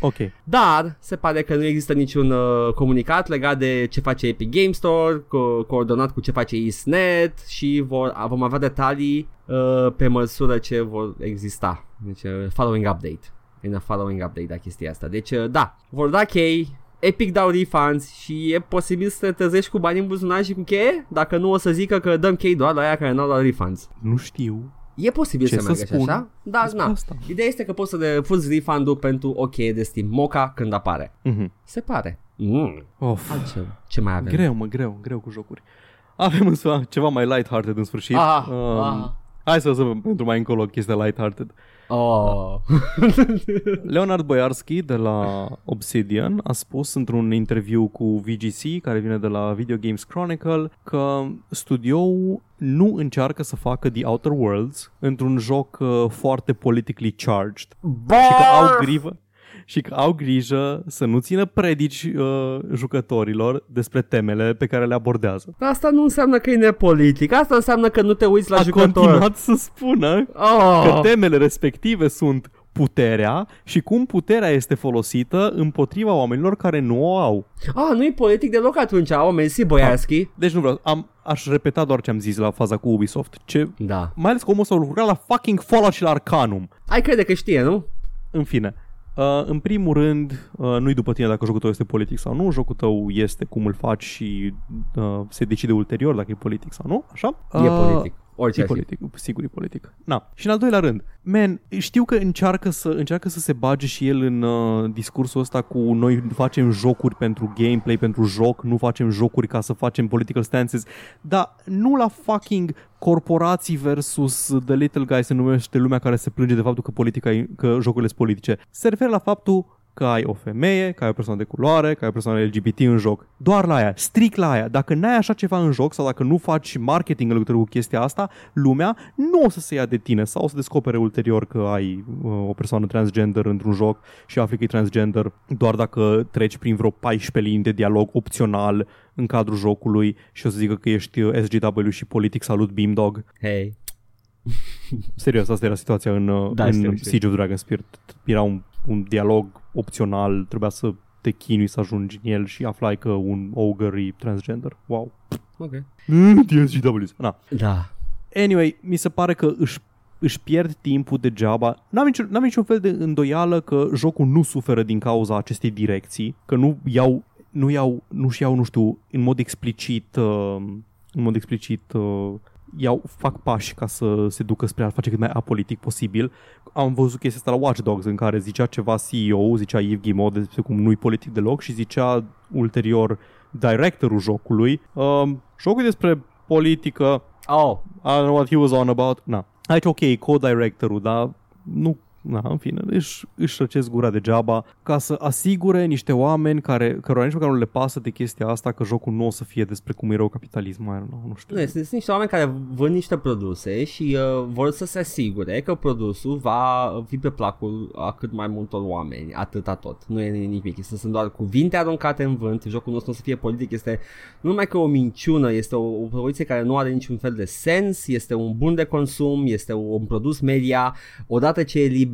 Ok. Dar se pare că nu există niciun uh, comunicat legat de ce face Epic Game Store, co- coordonat cu ce face Isnet și vor, a- vom avea detalii uh, pe măsură ce vor exista. Deci uh, following update. In a following update la chestia asta. Deci uh, da, vor da chei Epic dau refunds și e posibil să te trezești cu bani în buzunar și cu cheie? Dacă nu o să zică că dăm chei doar la aia care n-au dat refunds. Nu știu. E posibil Ce să să meargă și spun? așa? Da, Despre na. asta. Ideea este că poți să refuzi refund-ul pentru o cheie de Steam Moca când apare. Mhm. Se pare. Mm. Of. Altceva. Ce mai avem? Greu, mă, greu, greu cu jocuri. Avem însă ceva mai lighthearted în sfârșit. Ah, Um, ah. Hai să lăsăm pentru mai încolo chestia lighthearted. Oh. Leonard Boyarski de la Obsidian a spus într-un interviu cu VGC, care vine de la Video Games Chronicle, că studioul nu încearcă să facă The Outer Worlds într-un joc uh, foarte politically charged și că au grijă și că au grijă să nu țină predici uh, jucătorilor despre temele pe care le abordează. Asta nu înseamnă că e nepolitic. Asta înseamnă că nu te uiți la a jucător. continuat să spună Oh. că temele respective sunt puterea și cum puterea este folosită împotriva oamenilor care nu o au. Ah, nu e politic deloc atunci. Oh, mersi, Boiarski. Deci nu vreau, am, aș repeta doar ce am zis la faza cu Ubisoft. Ce, Da. mai ales că omul s-a lucrat la fucking Fallout și la Arcanum. Ai crede că știe, nu? În fine, uh, în primul rând, uh, nu-i după tine dacă jocul tău este politic sau nu, jocul tău este cum îl faci și uh, se decide ulterior dacă e politic sau nu, așa? E Uh, politic. Orice E ar fi. politic, sigur e politic. Na. Și în al doilea rând, man, știu că încearcă să, încearcă să se bage și el în uh, discursul ăsta cu noi facem jocuri pentru gameplay, pentru joc, nu facem jocuri ca să facem political stances, dar nu la fucking corporații versus The Little Guy se numește lumea care se plânge de faptul că politica e, că jocurile sunt politice. Se referă la faptul că ai o femeie, că ai o persoană de culoare, că ai o persoană LGBT în joc. Doar la aia, strict la aia. Dacă n-ai așa ceva în joc sau dacă nu faci marketing în legătură cu chestia asta, lumea nu o să se ia de tine sau o să descopere ulterior că ai uh, o persoană transgender într-un joc și afli că e transgender doar dacă treci prin vreo 14 linii de dialog opțional în cadrul jocului și o să zică că ești uh, SGW și politic salut Beamdog. Hei. Serios, asta era situația în, uh, Da, în știu, știu. Siege of Dragonspirit. Era un, un dialog opțional, trebuia să te chinui să ajungi în el și aflai că un ogre e transgender. Wow. Ok. Mm, SGWs. Na. Da. Anyway, mi se pare că își își pierd timpul degeaba. N-am niciun, n-am niciun fel de îndoială că jocul nu suferă din cauza acestei direcții, că nu iau, nu iau, nu-și iau, nu știu, în mod explicit, uh, în mod explicit, uh, iau, fac pași ca să se ducă spre a face cât mai apolitic posibil. Am văzut chestia asta la Watch Dogs în care zicea ceva CEO, zicea Yves Guillemot despre cum nu-i politic deloc și zicea ulterior directorul jocului, uh, jocul e despre politică, Oh. I don't know what he was on about. Na. Aici ok, co-directorul, dar nu Na, în fine, își, își răcesc gura degeaba ca să asigure niște oameni care, cărora nici măcar nu le pasă de chestia asta că jocul nu o să fie despre cum e rău capitalismul. I don't know, nu știu. Nu, sunt, sunt niște oameni care vând niște produse și uh, vor să se asigure că produsul va fi pe placul a cât mai multor oameni, atâta tot. Nu e nimic, este, sunt doar cuvinte aruncate în vânt, jocul nostru o să fie politic, este nu numai că o minciună, este o, o propoziție care nu are niciun fel de sens, este un bun de consum, este un produs media, odată ce e liber,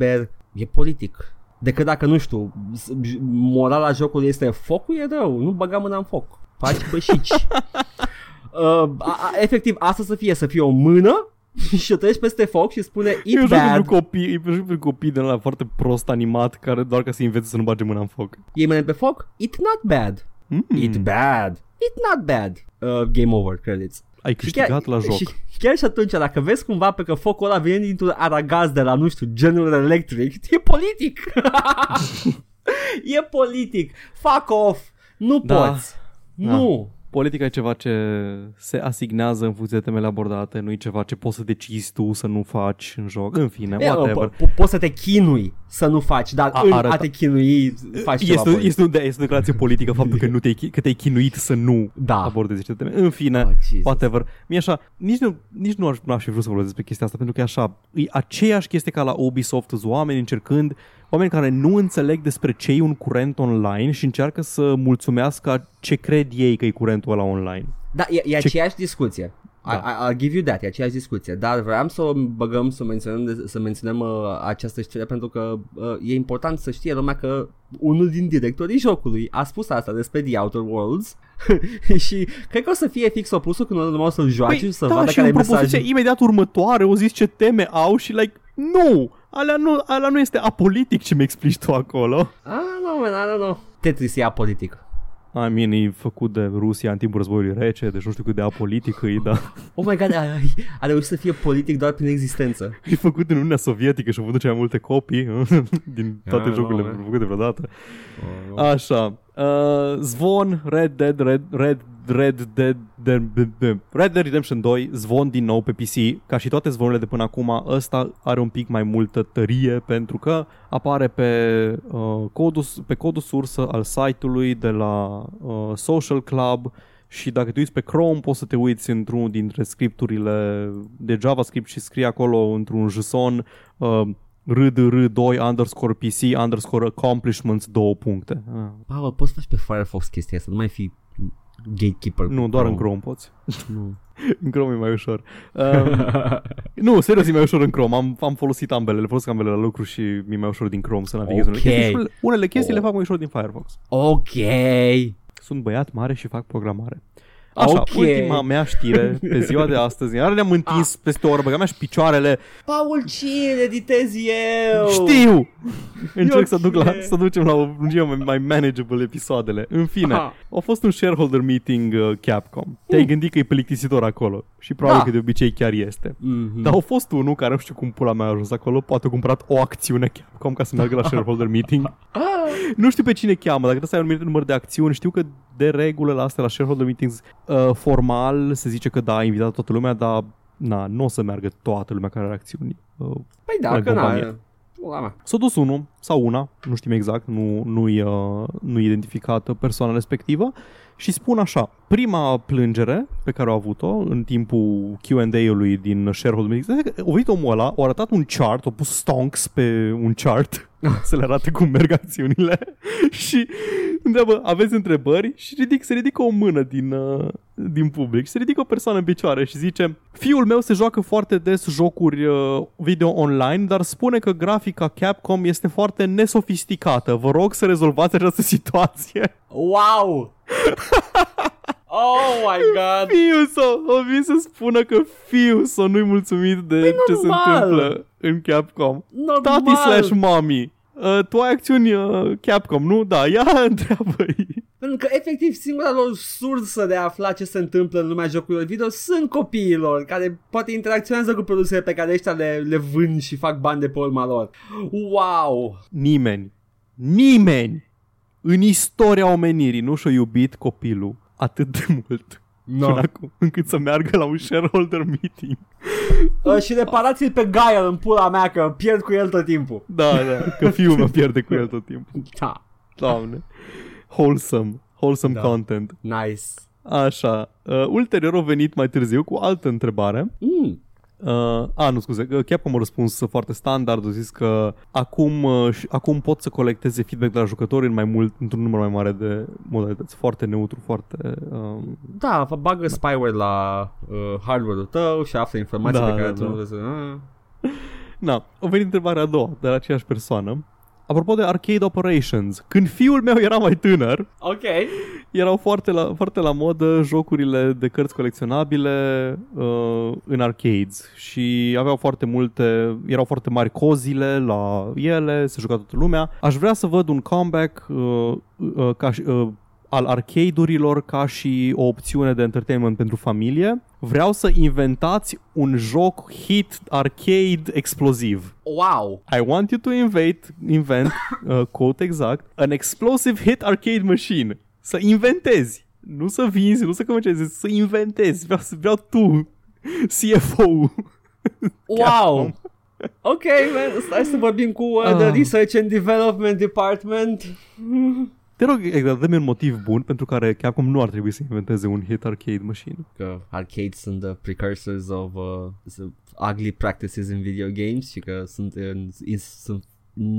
e politic. Decât dacă, nu știu, s- morala jocului este focul e rău, nu băga mâna în foc. Faci bășici. Uh, a, a, efectiv, asta să fie, să fie o mână și o treci peste foc și spune E eat un joc pentru bad, copii, e un joc pentru copii de la foarte prost animat care doar ca să învețe să nu bage mâna în foc. iei mâna pe foc, eat not bad, Mm. eat bad, eat not bad, uh, game over, credits. Ai Și chiar- câștigat la joc. Și chiar și atunci, dacă vezi cumva pe că focul ăla vine dintr-un aragaz de la, nu știu, General Electric, e politic. e politic. Fuck off. Nu Da. poți. Nu. Politica e ceva ce se asignează în funcție de temele abordate, nu e ceva ce poți să decizi tu să nu faci în joc. În fine, E, whatever. po- po- poți să te chinui să nu faci, dar A- în arăta- a te chinui faci ceva Este, politic. este, un, este o declarație politică faptul că, nu te-ai, chi- că te-ai chinuit să nu Da. abordezi aceste teme. În fine, Oh, Jesus. whatever. Mie așa, nici nu, nici nu aș, n-aș fi vrut să vorbesc despre chestia asta, pentru că e așa, e aceeași chestie ca la Ubisoft, sunt oameni încercând, oameni care nu înțeleg despre ce e un curent online și încearcă să mulțumească ce cred ei că e curentul ăla online. Da, e, e aceeași discuție. Da. I, I, I'll give you that, e aceeași discuție, dar vreau să o băgăm, să menționăm, de- să menționăm uh, această știre pentru că uh, e important să știe lumea că unul din directorii jocului a spus asta despre The Outer Worlds și cred că o să fie fix opusul când lumea o să-l joace și să da, vadă și care e în propoziție mesajul. imediat următoare o zis ce teme au și like, nu, alea nu, alea nu este apolitic ce mi explici tu acolo. Ah, nu, man, I don't know. Tetris e apolitic. I mean, e făcut de Rusia în timpul războiului rece, deci nu știu cât de apolitic e, dar Oh my god, a, a reușit să fie politic doar prin existență. e făcut în Uniunea Sovietică și a văzut cele mai multe copii din toate Ah, jocurile nu, făcute vreodată. Așa. Uh, Zvon, Red Dead, Red, Red, Red Dead, Dead, Red Dead Redemption 2, Zvon din nou pe PC. Ca și toate zvonurile de până acum, ăsta are un pic mai multă tărie pentru că apare pe, uh, codul, pe codul sursă al site-ului de la uh, Social Club și dacă te uiți pe Chrome poți să te uiți într-unul dintre scripturile de JavaScript și scrie acolo într-un JSON uh, rdr2 underscore pc underscore accomplishments două puncte. Ah. Paul, poți să faci pe Firefox chestia asta, nu mai fi gatekeeper. Nu, doar în Chrome poți. Nu. În Chrome e mai ușor. Um, nu, serios, e mai ușor în Chrome. Am, am folosit ambele, le folosesc ambele la lucru și mi-e mai ușor din Chrome să navighez Ok. unele chestii. Și unele, unele chestii Oh. le fac mai ușor din Firefox. ok. Sunt băiat mare și fac programare. Așa, Ok. ultima mea știre pe ziua de astăzi. Iar ne-am întins Ah. peste o oră, băga mea și picioarele. Paul, ce editez eu? Știu! Încerc să, duc la, ok. să ducem la o lungime mai, mai manageable episoadele. În fine, Aha. a fost un shareholder meeting uh, Capcom. Te-ai gândit că e plictisitor acolo. Și probabil Da. că de obicei chiar este. Mhm. Dar au fost unul care nu știu cum pula mea a ajuns acolo, poate a cumpărat o acțiune Capcom ca să meargă la shareholder meeting. Ah. nu știu pe cine cheamă, dacă trebuie să ai un anumit număr de acțiuni, știu că de regulă la astea, la shareholder meetings, uh, formal se zice că da, a invitat toată lumea, dar na, nu o să meargă toată lumea care are acțiuni. Uh, Păi da, Mai că na, companie. pula mea. S-a dus unul sau una, nu știm exact, nu, nu-i, uh, nu-i identificată persoana respectivă și spun așa, prima plângere pe care a avut-o în timpul Q&A-ului din shareholder meeting, a venit omul ăla, a arătat un chart, a pus stonks pe un chart să le arate cum merg acțiunile și întreabă, aveți întrebări? Și ridic, se ridică o mână din, uh, din public și se ridică o persoană în picioare și zice Fiul meu se joacă foarte des jocuri uh, video online, dar spune că grafica Capcom este foarte nesofisticată. Vă rog să rezolvați această situație. Wow! oh my god! Fiul său, o vin să spună că fiul său nu-i mulțumit de Păi ce se normal. întâmplă în Capcom. Normal! Tati slash mommy. Uh, tu ai acțiuni uh, Capcom, nu? Da, ia întreabă-i. Pentru că efectiv singura lor sursă de a afla ce se întâmplă în lumea jocurilor video sunt copiilor care poate interacționează cu produsele pe care ăștia le, le vând și fac bani de pe urma lor. Wow! Nimeni, nimeni în istoria omenirii nu și-a iubit copilul atât de mult No. până acum, încât să meargă la un shareholder meeting. Uh, și reparați-l pe Gaia în pula mea că pierd cu el tot timpul. Da, da, că fiul meu pierde cu el tot timpul. Da. Doamne. Wholesome. Wholesome Da. content. Nice. Așa. Uh, ulterior au venit mai târziu cu altă întrebare. Mm. Uh, a, nu scuze, uh, Capcom a răspuns foarte standard, a zis că acum, uh, și- acum pot să colecteze feedback de la jucători în mai mult, într-un număr mai mare de modalități. Foarte neutru, foarte... Um, Da, fa- bagă spyware la uh, hardware-ul tău și află informații Da, pe care da, tu da. nu vrei să... Uh. Na, a venit întrebarea a doua de la aceeași persoană. Apropo de arcade operations, când fiul meu era mai tânăr, Ok. erau foarte la, foarte la modă jocurile de cărți colecționabile uh, în arcades și aveau foarte multe, erau foarte mari cozile la ele, se juca toată lumea. Aș vrea să văd un comeback uh, uh, ca și, uh, al arcade-urilor ca și o opțiune de entertainment pentru familie. Vreau să inventați un joc hit arcade exploziv. Wow. I want you to invent, invent uh, quote exact, an explosive hit arcade machine. Să inventezi. Nu să vinzi, nu să comercializezi, să inventezi. Vreau, să- vreau tu, CFO. Wow. Ok, man, stai să vorbim cu uh, the Ah. Research and Development Department. Te rog, exact, dă-mi un motiv bun pentru care Capcom nu ar trebui să inventeze un hit arcade machine. Că arcades sunt the precursors of uh, s- ugly practices in video games și că sunt, în, is, sunt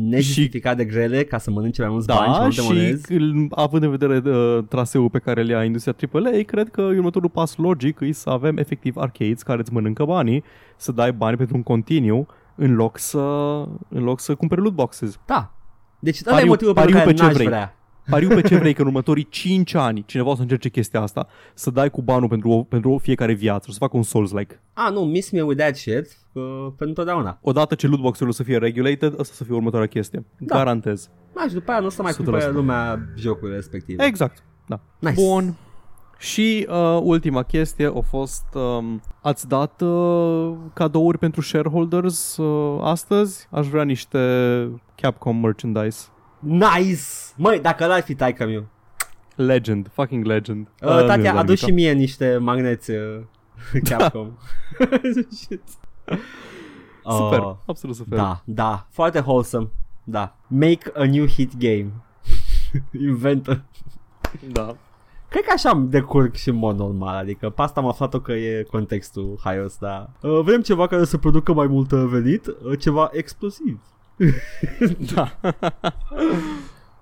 nejustificat de grele ca să mănânce mai mulți bani și mai Da, multe și monezi. îl- având în vedere uh, traseul pe care le ia industria AAA, cred că următorul pas logic e să avem efectiv arcades care îți mănâncă banii, să dai bani pentru un continuu în loc să, în loc să cumperi loot boxes. Da. Deci ăla e Pariu- motivul pentru pariu care pe ce n-aș vrei. vrea. Pariu pe ce vrei că în următorii 5 ani cineva o să încerce chestia asta, să dai cu banul pentru, o, pentru fiecare viață, o să facă un Souls-like. Ah, nu, miss me with that shit uh, pentru întotdeauna. Odată ce lootbox-urile o să fie regulated, asta să fie următoarea chestie. Da. Garantez. Da, și după aia nu o să mai 100%. cumpere lumea jocurile respective. Exact. Da. Nice. Bun. Și uh, ultima chestie a fost um, ați dat uh, cadouri pentru shareholders uh, astăzi? Aș vrea niște Capcom merchandise. Nice! Măi, dacă l-ar fi taică meu. Legend, fucking legend. Uh, nu tati, e la adu nimic, și mie niște magneți uh, Capcom. Shit. Super, Oh, absolut super. Da, da, foarte wholesome. Da. Make a new hit game. Inventă. da. Cred că așa decurg și în mod normal, adică pe asta am aflat că e contextul haios, dar uh, vrem ceva care să producă mai mult uh, venit, uh, ceva explosiv. Da.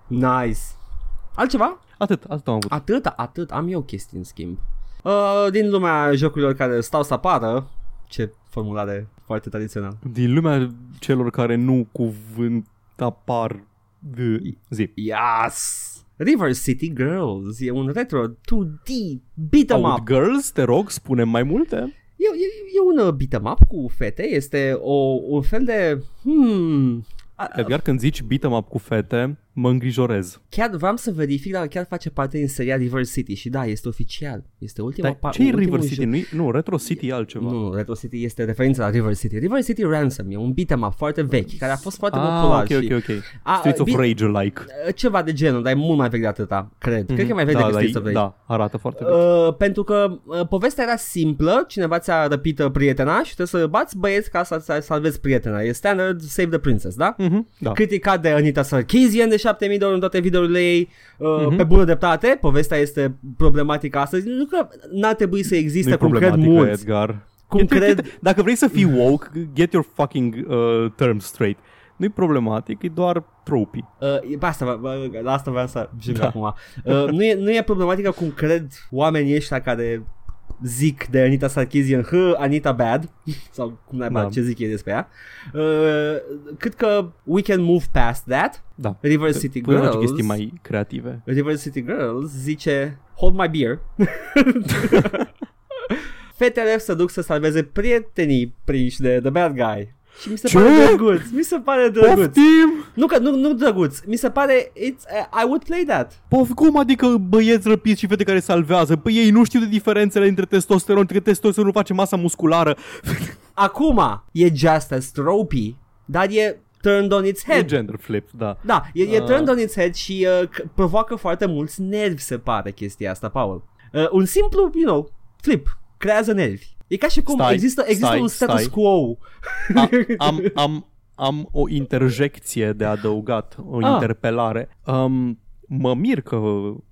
Nice. Altceva? Atât, atât am avut. Atât, atât, am eu chestii în schimb. Uh, din lumea jocurilor care stau să apară, ce formulare foarte tradițional. Din lumea celor care nu cuvânt apar de zi. Yes! River City Girls e un retro 2D beat 'em Out up. Girls, te rog, spune mai multe. E, e, e un uh, beat 'em up cu fete, este o, un fel de... Hmm, a- a- Edgar, când zici beat 'em up cu fete, mă îngrijorez. chiar vreau să verific dacă chiar face parte din seria River City și da, este oficial. Este ultima Dar pa- ce e ultimul River jo- City? Nu, nu, Retro City e altceva. Nu, nu, Retro City este referința la River City. River City Ransom e un beat 'em up foarte vechi, care a fost foarte ah, popular ok, și ok, ok. A, Streets of bine- Rage-like. ceva de genul, dar e mult mai vechi de atâta, cred. Cred că e mai vechi da, decât da, Streets of Rage. Da, arată foarte vechi. Uh, pentru că uh, povestea era simplă, cineva ți-a răpit uh, prietena și trebuie să bați băieți ca să să salvezi prietena. E standard Save the Princess, da? Mhm, da. Criticat de Anita Sarkeesian de 7000 de ori în toate videourile ei uh, Mhm. Pe bună dreptate, povestea este problematică astăzi Nu că n-ar trebui să existe Nu e cum cred problematică, mulți Edgar. Cum Get your- cred get- Dacă vrei să fii woke, get your fucking uh, terms straight. Nu-i problematic, e doar tropy. Uh, e- pe asta, vă- vă- la asta vreau să ajung Da. acum. Uh, nu, e, nu e problematică cum cred oamenii ăștia care zic de Anita Sarkeesian, H, Anita bad, sau cum naiba, Da. ce zic ei despre ea. Uh, cât că we can move past that. Da. River City Putem face Girls, chestii mai creative. River City Girls zice, hold my beer. Fetele se duc să salveze prietenii prinși de The Bad Guy. Și mi se Ce? pare drăguț, mi se pare drăguț. Poftim! Nu că nu, nu drăguț, mi se pare it's, uh, I would play that. Pof, cum adică băieți răpiți și fete care salvează? Păi ei nu știu de diferențele între testosteron, că testosteronul face masa musculară. Acum e just as tropey, dar e turned on its E head. gender flip, da. Da, e, e Ah. turned on its head și uh, c- provoacă foarte mulți nervi, se pare, chestia asta, Paul. Uh, un simplu, you know, flip, creează nervi. E ca și cum Stai, există, există stai, un status stai. quo. A, am, am, am o interjecție de adăugat, o Ah. interpelare. Um, mă mir că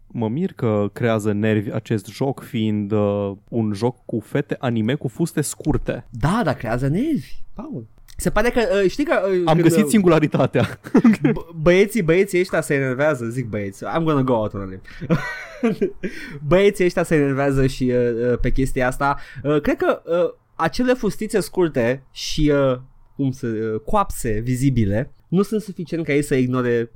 mă mir că creează nervi acest joc fiind uh, un joc cu fete anime cu fuste scurte. Da, dar creează nervi, Paul. Se pare că, uh, știi că... Uh, Am când, găsit uh, singularitatea. b- băieții, băieții ăștia se enervează, zic băieți, I'm gonna go out on a limb. băieții ăștia se enervează și uh, uh, pe chestia asta. Uh, cred că uh, acele fustițe scurte și uh, cum să, uh, coapse vizibile nu sunt suficient ca ei să ignore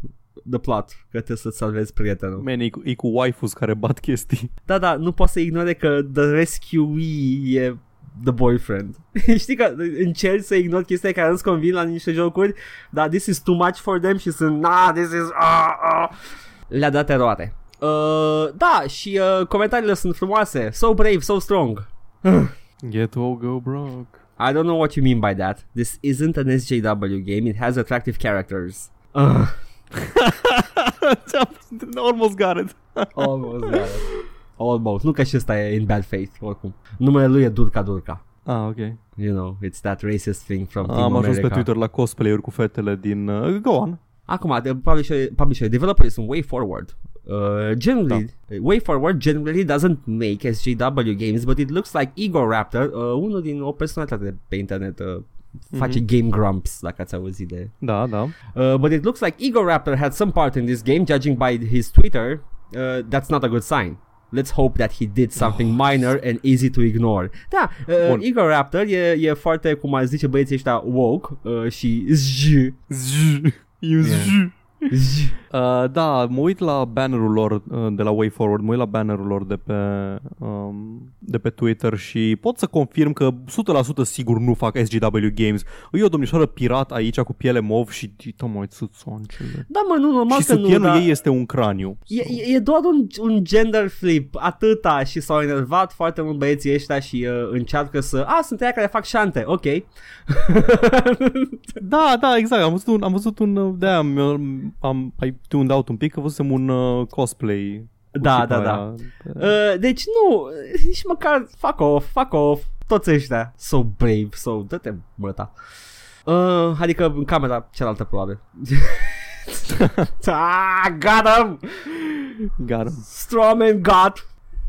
the plot, că trebuie să-ți salvezi prietenul. Man, e, cu- e cu waifus care bat chestii. Da, da, nu poți să ignore că the rescuee e the boyfriend. Știi că încerci să ignori chestia care nu-ți convin la niște jocuri, dar this is too much for them și sunt, nah, this is, ah, ah. Le-a dat eroare. Uh, da, și uh, comentariile sunt frumoase. So brave, so strong. Get or go broke. I don't know what you mean by that. This isn't an SJW game. It has attractive characters. Uh, Almost got it. almost, got it. Almost. Nu că și ăsta e in bad faith, oricum. Numele lui e Durca Durca. Ah, ok. You know, it's that racist thing from Team Am ajuns America. pe Twitter la cosplayer cu fetele din... Uh, go on. Acum, de publisher, publisher developers sunt way forward. Uh, generally, Way Forward generally doesn't make SJW games, but it looks like Igor Raptor, uh, unul din o personalitate pe internet, uh, face Game Grumps, dacă ați auzit de... Da, da. Uh, but it looks like Igor Raptor had some part in this game, judging by his Twitter. Uh, that's not a good sign. Let's hope that he did something minor and easy to ignore. Da, uh, Bun. Igor Raptor e, e foarte, cum ar zice băieții ăștia, woke uh, și zj. Zzz. You zzz. Uh, da, mă uit la bannerul lor uh, de la Way Forward, mă uit la bannerul lor de pe, um, de pe Twitter și pot să confirm că 100% sigur nu fac SGW Games. E o domnișoară pirat aici cu piele mov și dita mai țuțoancele. Da, mă, nu, normal Și că nu, sutienul dar... ei este un craniu. E, e- e doar un, un gender flip, atâta și s-au enervat foarte mult băieții ăștia și uh, încearcă să... A, sunt aia care fac șante, ok. Da, da, exact. Am văzut un, am văzut un uh, de am, am ai tuned out un pic, că văzusem un uh, cosplay. cu Da, tipa da, da. aia. Uh, deci nu, nici măcar fuck off, fuck off, toți ăștia. So brave, so dă-te măta. Uh, adică în camera cealaltă probabil. ah, got him! Gata. Strawman got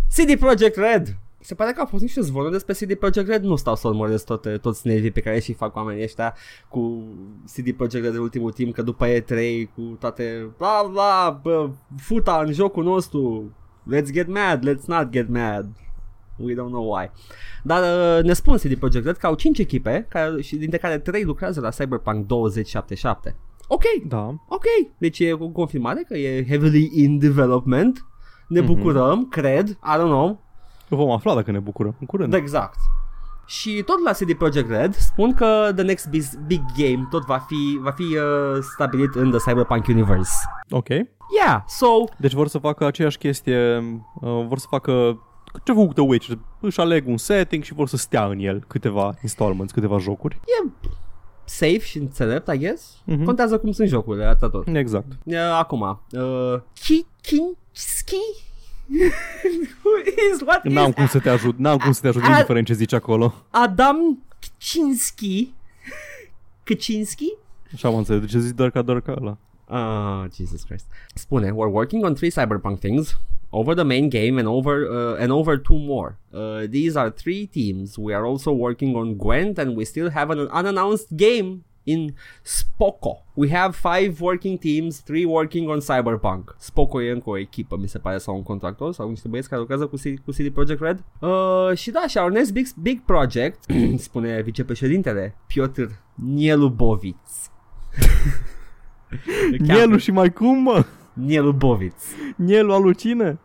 CD Projekt Red. Se pare că au fost niște zvonuri despre CD Projekt Red Nu stau să urmăresc toate, toți nervii pe care și fac oamenii ăștia Cu CD Projekt Red de ultimul timp Că după E3 cu toate Bla bla bă, Futa în jocul nostru Let's get mad, let's not get mad We don't know why Dar uh, ne spun CD Projekt Red că au 5 echipe care, Și dintre care 3 lucrează la Cyberpunk 2077 Ok, Da. Ok, deci e o confirmare că e heavily in development. Ne Mhm. bucurăm, cred, I don't know. Vom afla dacă ne bucurăm în curând. Da, exact. Și tot la CD Projekt Red spun că the next big, big game tot va fi, va fi uh, stabilit în the Cyberpunk Universe. Ok. Yeah, so Deci vor să facă aceeași chestie, uh, vor să facă ce făcut The Witcher, își aleg un setting și vor să stea în el câteva installments, câteva jocuri. e safe și înțelept, I guess. Mhm. Contează cum sunt jocurile, atât tot. Exact. Uh, acum, uh, Ki Kinski? Who is, what N-am is cum să te ajut, n-am cum să te ajut, A- indiferent ce zici acolo. Adam Kaczynski. Kaczynski? Așa am înțeles, de ce zici doar ca doar ca ăla? Ah, Jesus Christ. Spune, we're working on three cyberpunk things over the main game and over uh, and over two more. Uh, these are three teams. We are also working on Gwent and we still have an unannounced game in Spoko. We have five working teams, three working on Cyberpunk. Spoko e încă o echipă, mi se pare, sau un contractor, sau niște băieți care lucrează cu, C- cu CD Projekt Red. Uh, și da, și our next big, big project, spune vicepreședintele Piotr Nielubovic. Nielu și mai cum, mă? Nielubovic. Nielu alucine?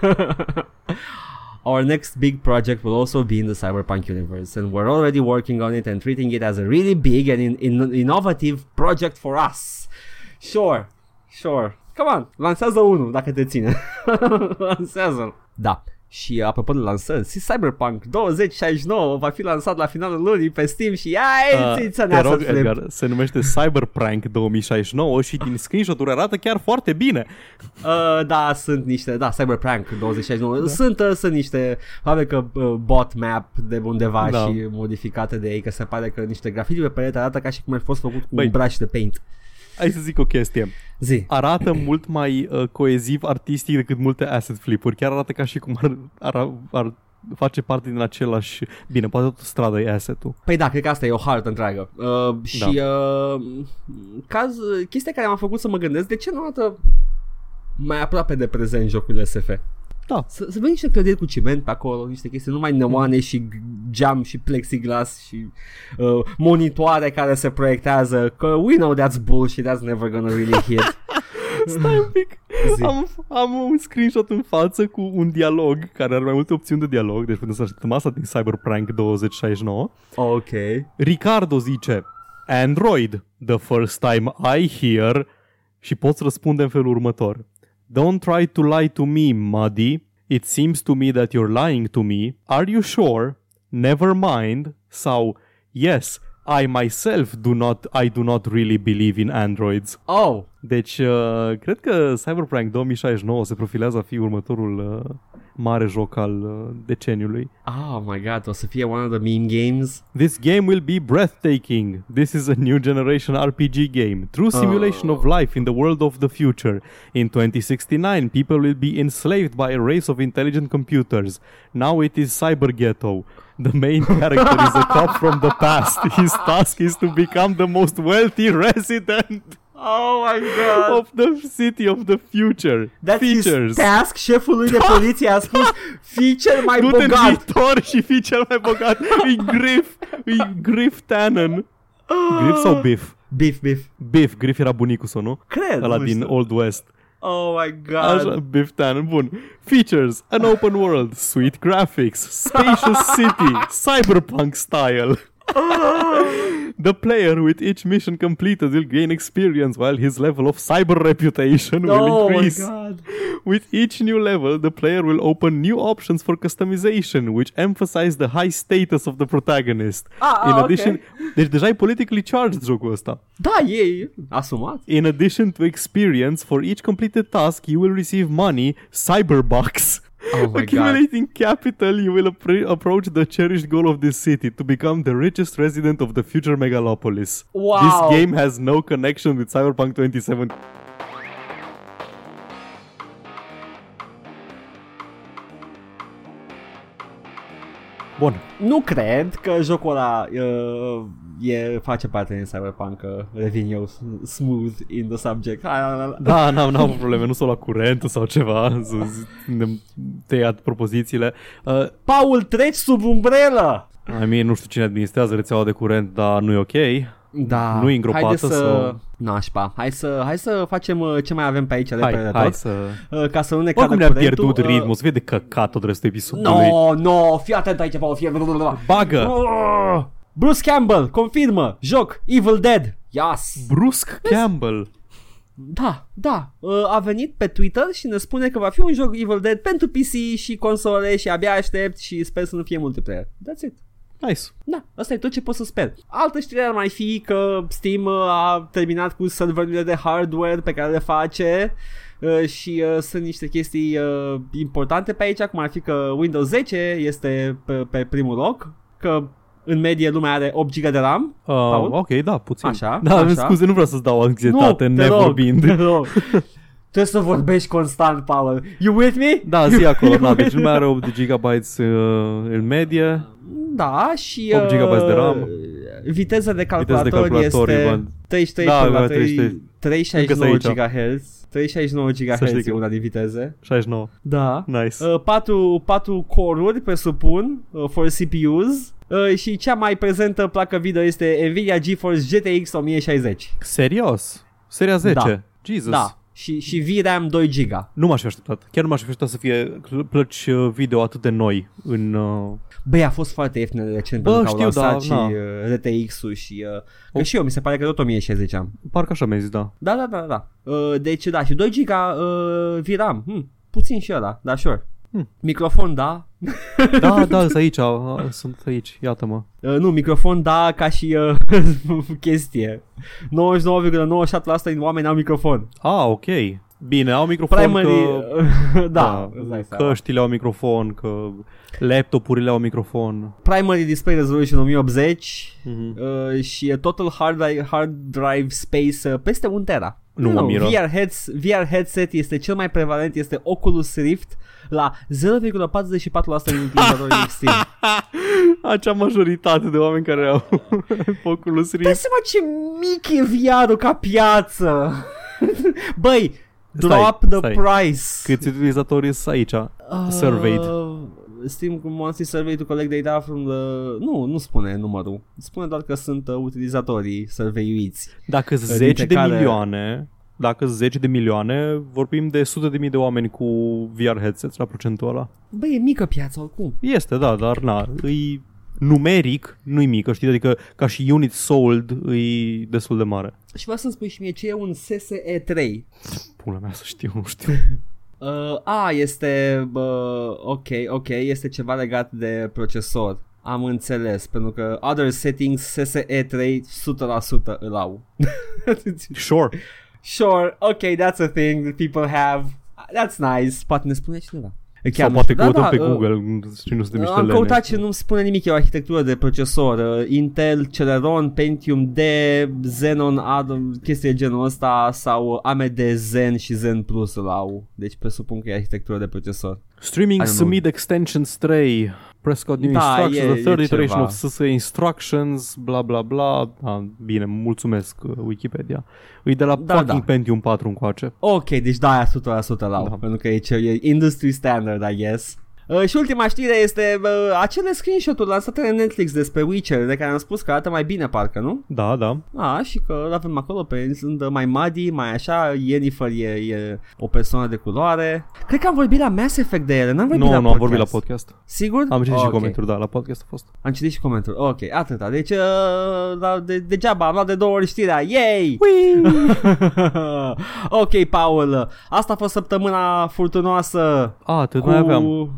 Our next big project will also be in the cyberpunk universe, and we're already working on it and treating it as a really big and in- in- innovative project for us. Sure, sure. Come on, lansează unul dacă te ține. lansează Da. Și apropo de lansări, și Cyberpunk 2069 va fi lansat la finalul lunii pe Steam și ia, Uh, it's, it's an te rog, asset flip. Edgar, se numește Cyberprank 2069 și din screenshot-uri arată chiar foarte bine. Uh, da, sunt niște, da, Cyberprank 2069, da. sunt, uh, sunt niște, probabil că uh, bot map de undeva Da. și modificate de ei, că se pare că niște grafiti pe perete arată ca și cum ar fi fost făcut cu Băi. un brush de paint. Hai să zic o chestie. Zi. Arată mult mai uh, coeziv artistic decât multe asset flipuri. Chiar arată ca și cum ar, ar, ar face parte din același... Bine, poate tot strada e asset-ul. Păi da, cred că asta e o hartă întreagă. Uh, și da. uh, caz, chestia care m-a făcut să mă gândesc, de ce nu arată mai aproape de prezent jocurile SF? Da. Să, să vedem niște clădiri cu ciment pe acolo, niște chestii, numai neoane și geam și plexiglas și uh, monitoare care se proiectează, că we know that's bullshit, that's never gonna really hit. Stai un pic. Zi. Am, am un screenshot în față cu un dialog care are mai multe opțiuni de dialog, deci putem să așteptăm asta din Cyberprank 2069. ok. Ricardo zice Android, the first time I hear și poți răspunde în felul următor. Don't try to lie to me, Muddy. It seems to me that you're lying to me. Are you sure? Never mind. Sau Yes, I myself do not I do not really believe in androids. Oh, Deci, uh, cred că Cyberprank 2069 se profilează a fi următorul uh, mare joc al uh, deceniului. oh my god, o să fie one of the meme games. This game will be breathtaking. This is a new generation RPG game. True simulation of life in the world of the future. In 2069, people will be enslaved by a race of intelligent computers. Now it is Cyber Ghetto. The main character is a cop from the past. His task is to become the most wealthy resident Oh my god. of the city of the future. That's Features. his task, șefului de poliție a spus feature mai Du-te în bogat. viitor și fii cel mai bogat. E Griff. E Griff Tannen. Griff sau Biff? Biff, Biff. Biff, Griff era bunicul sau nu? Cred. Ăla nu din știu. Old West. Oh my god. Așa, Biff Tannen, bun. Features, an open world, sweet graphics, spacious city, cyberpunk style. The player with each mission completed will gain experience while his level of cyber reputation will oh my increase. god. With each new level, the player will open new options for customization, which emphasize the high status of the protagonist. Ah, ah, In ok. addition, deci deja e politically charged jocul ăsta. Da, e asumat. In addition to experience, for each completed task, you will receive money, cyberbucks. Oh my god. Accumulating capital, you will appre- approach the cherished goal of this city to become the richest resident of the future megalopolis. Wow. This game has no connection with Cyberpunk 27. Bun. Nu cred că jocul ăla uh, e, face parte din Cyberpunk, că revin eu s- smooth in the subject. Hai, la, la, la. Da, n-am, n-am avut probleme, nu s-o la curent sau ceva, să ne tăiat propozițiile. Uh, Paul, treci sub umbrelă! I mean, nu știu cine administrează rețeaua de curent, dar nu e ok. Da. Nu e îngropată Haide să... sau- Nașpa. Hai să, hai să facem uh, ce mai avem pe aici de Hai, pe de hai tot, să... uh, ca să nu ne cadă Oricum ne-am curentul, pierdut uh, ritmul, se vede căcat tot restul episodului. No, no, fii atent aici, Paul, fii Bagă! Oh! Bruce Campbell, confirmă, joc, Evil Dead. Yes. Brusc Campbell. Da, da, uh, a venit pe Twitter și ne spune că va fi un joc Evil Dead pentru PC și console și abia aștept și sper să nu fie multiplayer. That's it. Nice. Da, asta e tot ce pot să sper. Altă știre ar mai fi că Steam uh, a terminat cu serverurile de hardware pe care le face uh, și uh, sunt niște chestii uh, importante pe aici, cum ar fi că Windows 10 este pe, pe primul loc, că în medie lumea are 8 GB de RAM. Uh, Paul? ok, da, puțin. Așa, Da, așa. scuze, nu vreau să-ți dau anxietate te nevorbind. rog, te rog. Trebuie să vorbești constant, Paul. You with me? Da, zi acolo, na, deci lumea are 8 GB uh, în medie. Da, și 8 GB de RAM. Viteza de calculator, calculator, este Ivan. 33 Da, până la da, 3 33. 369 Încă sunt aici. GHz. 369 Să GHz știi e că- una din viteze. 69. Da. Nice. Uh, 4, 4 core-uri, presupun, uh, for CPUs. Uh, și cea mai prezentă placă video este Nvidia GeForce GTX 1060. Serios? Seria 10? Da. Jesus. Da. Și, și VRAM 2 GB. Nu m-aș fi așteptat. Chiar nu m-aș fi așteptat să fie cl- plăci uh, video atât de noi în... Uh... Băi, a fost foarte ieftin de recent Bă, pentru că au știu, lansat da, și na. uh, RTX-ul și... Uh, că Oh. și eu, mi se pare că tot 1060 am. Parcă așa mi-ai zis, da. Da, da, da, da. Uh, deci, da, și 2 GB uh, VRAM. Hmm, puțin și ăla, dar sure. Hmm. Microfon, da. Da, da, sunt aici, uh, sunt aici, iată-mă. Uh, nu, microfon, da, ca și uh, chestie. 99,97% din oameni au microfon. Ah, ok. Bine, au microfon Primary, că... uh, da, îți dai seama. căștile au microfon, că laptopurile au microfon. Primary Display Resolution 1080 Mhm. uh, și e total hard, drive, hard drive space uh, peste 1 tera. Nu mă miră. VR, heads, VR headset este cel mai prevalent, este Oculus Rift la 0,44% din utilizatorii Steam. Acea majoritate de oameni care au Oculus Dai Rift. seama ce mic e VR-ul ca piață. Băi, Stai, drop the stai. price. Câți utilizatori sunt aici? surveyed? Uh, Steam monthly survey to collect data from the... Nu, nu spune numărul. Spune doar că sunt uh, utilizatorii surveyuiți. Dacă Dintre zeci de care- milioane, dacă zeci de milioane, vorbim de sute de mii de oameni cu VR headsets la procentul ăla. Băi, e mică piața oricum. Este, da, dar na, îi numeric nu-i mică, știi, adică ca și unit sold îi destul de mare. Și vreau să-mi spui și mie ce e un SSE 3. Pula mea să știu, nu știu. Uh, a, este... Uh, ok, ok, este ceva legat de procesor. Am înțeles, pentru că other settings SSE 3 100% îl au. Sure. Sure, ok, that's a thing that people have. That's nice. Poate ne spune cineva. Sau nu poate știu. căutăm pe uh, Google și nu suntem niște Am lene. căutat și nu-mi spune nimic, e o arhitectură de procesor uh, Intel, Celeron, Pentium D, Xenon, Adam, chestii de genul ăsta Sau AMD Zen și Zen Plus îl au Deci presupun că e arhitectură de procesor Streaming I don't know. Submit Extensions 3 Prescott New Da, Instructions, e- the third e iteration ceva. of SS Instructions, bla bla bla. Ah, bine, mulțumesc uh, Wikipedia. E de la Da, fucking da. Pentium 4 încoace. Ok, deci da, aia 100% l-au Da. Pentru că e, ce, e industry standard, I guess Uh, și ultima știre este uh, acele screenshot-uri lansate de Netflix despre Witcher, de care am spus că arată mai bine parcă, nu? Da, da. A, și că îl avem acolo pe sunt mai muddy, mai așa, Yennefer e, e o persoană de culoare. Cred că am vorbit la Mass Effect de ele, n-am vorbit Nu, la nu am podcast. vorbit la podcast. Sigur? Am citit Oh, și ok. comentarii, da, la podcast a fost. Am citit și comentarii. Ok, atâta. Deci, uh, la, de, degeaba, am luat de două ori știrea. Yay! ok, Paul. Asta a fost săptămâna furtunoasă. A, atât mai aveam.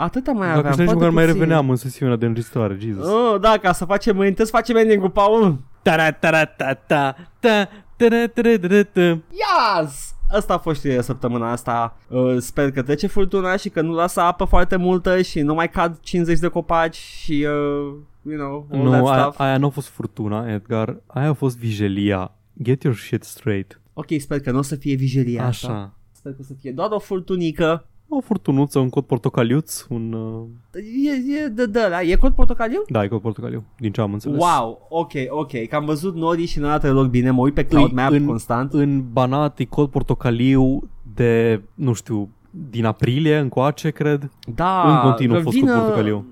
Atâta mai Dacă aveam. știi nici foarte măcar mai puțin. reveneam în sesiunea de înregistrare, Jesus. Oh, da, ca să facem înainte să facem ending cu Paul. Tara, tara, ta, ta, ta, tara, tara, tara, ta. Yes! Asta a fost știrea săptămâna asta. Uh, sper că trece furtuna și că nu lasă apă foarte multă și nu mai cad 50 de copaci și, uh, you know, all Nu, that aia, stuff. aia nu a fost furtuna, Edgar. Aia a fost vijelia. Get your shit straight. Ok, sper că nu o să fie vijelia asta. Așa. Sper că o să fie doar o furtunică. O furtunuță, un cod portocaliuț, un... Uh... E, e, de, de, da, e cod portocaliu? Da, e cod portocaliu, din ce am înțeles. Wow, ok, ok, că am văzut norii și nu arată deloc bine, mă uit pe Cloud Îi- Map în- constant. În Banat e cod portocaliu de, nu știu, din aprilie încoace, cred. Da, în continuu că a fost cu portocaliu.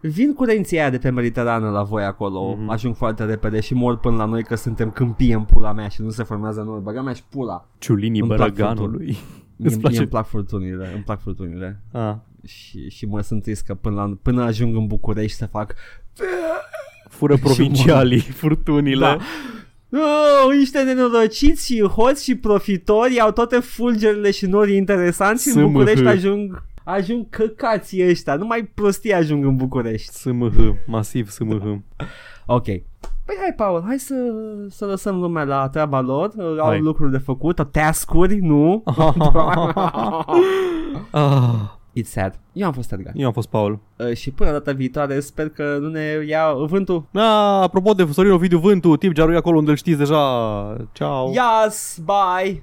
Vin curenții aia de pe Mediterană la voi acolo, Mhm. ajung foarte repede și mor până la noi că suntem câmpii în pula mea și nu se formează noi. Băga mea și pula. Ciulinii Îmi plac bărăganului. Mie, Îți mie place? îmi plac furtunile, îmi plac furtunile. Ah, Și, și mă sunt trist că până, la, până ajung în București să fac fură provincialii furtunile. Da. Oh, niște nenorociți și hoți și profitori au toate fulgerile și norii interesanți și în SMH. București ajung ajung căcații ăștia, numai prostii ajung în București. SMH, masiv SMH. Ok. Păi hai, Paul, hai să, să lăsăm lumea la treaba lor, au Hai. lucruri de făcut, task-uri, nu? ah, It's sad. Eu am fost Edgar. eu am fost Paul. Uh, și până data viitoare sper că nu ne ia vântul. Ah, apropo de Sorin Ovidiu Vântu, tip Jaru e acolo unde îl știți deja. Ciao. Yes, bye!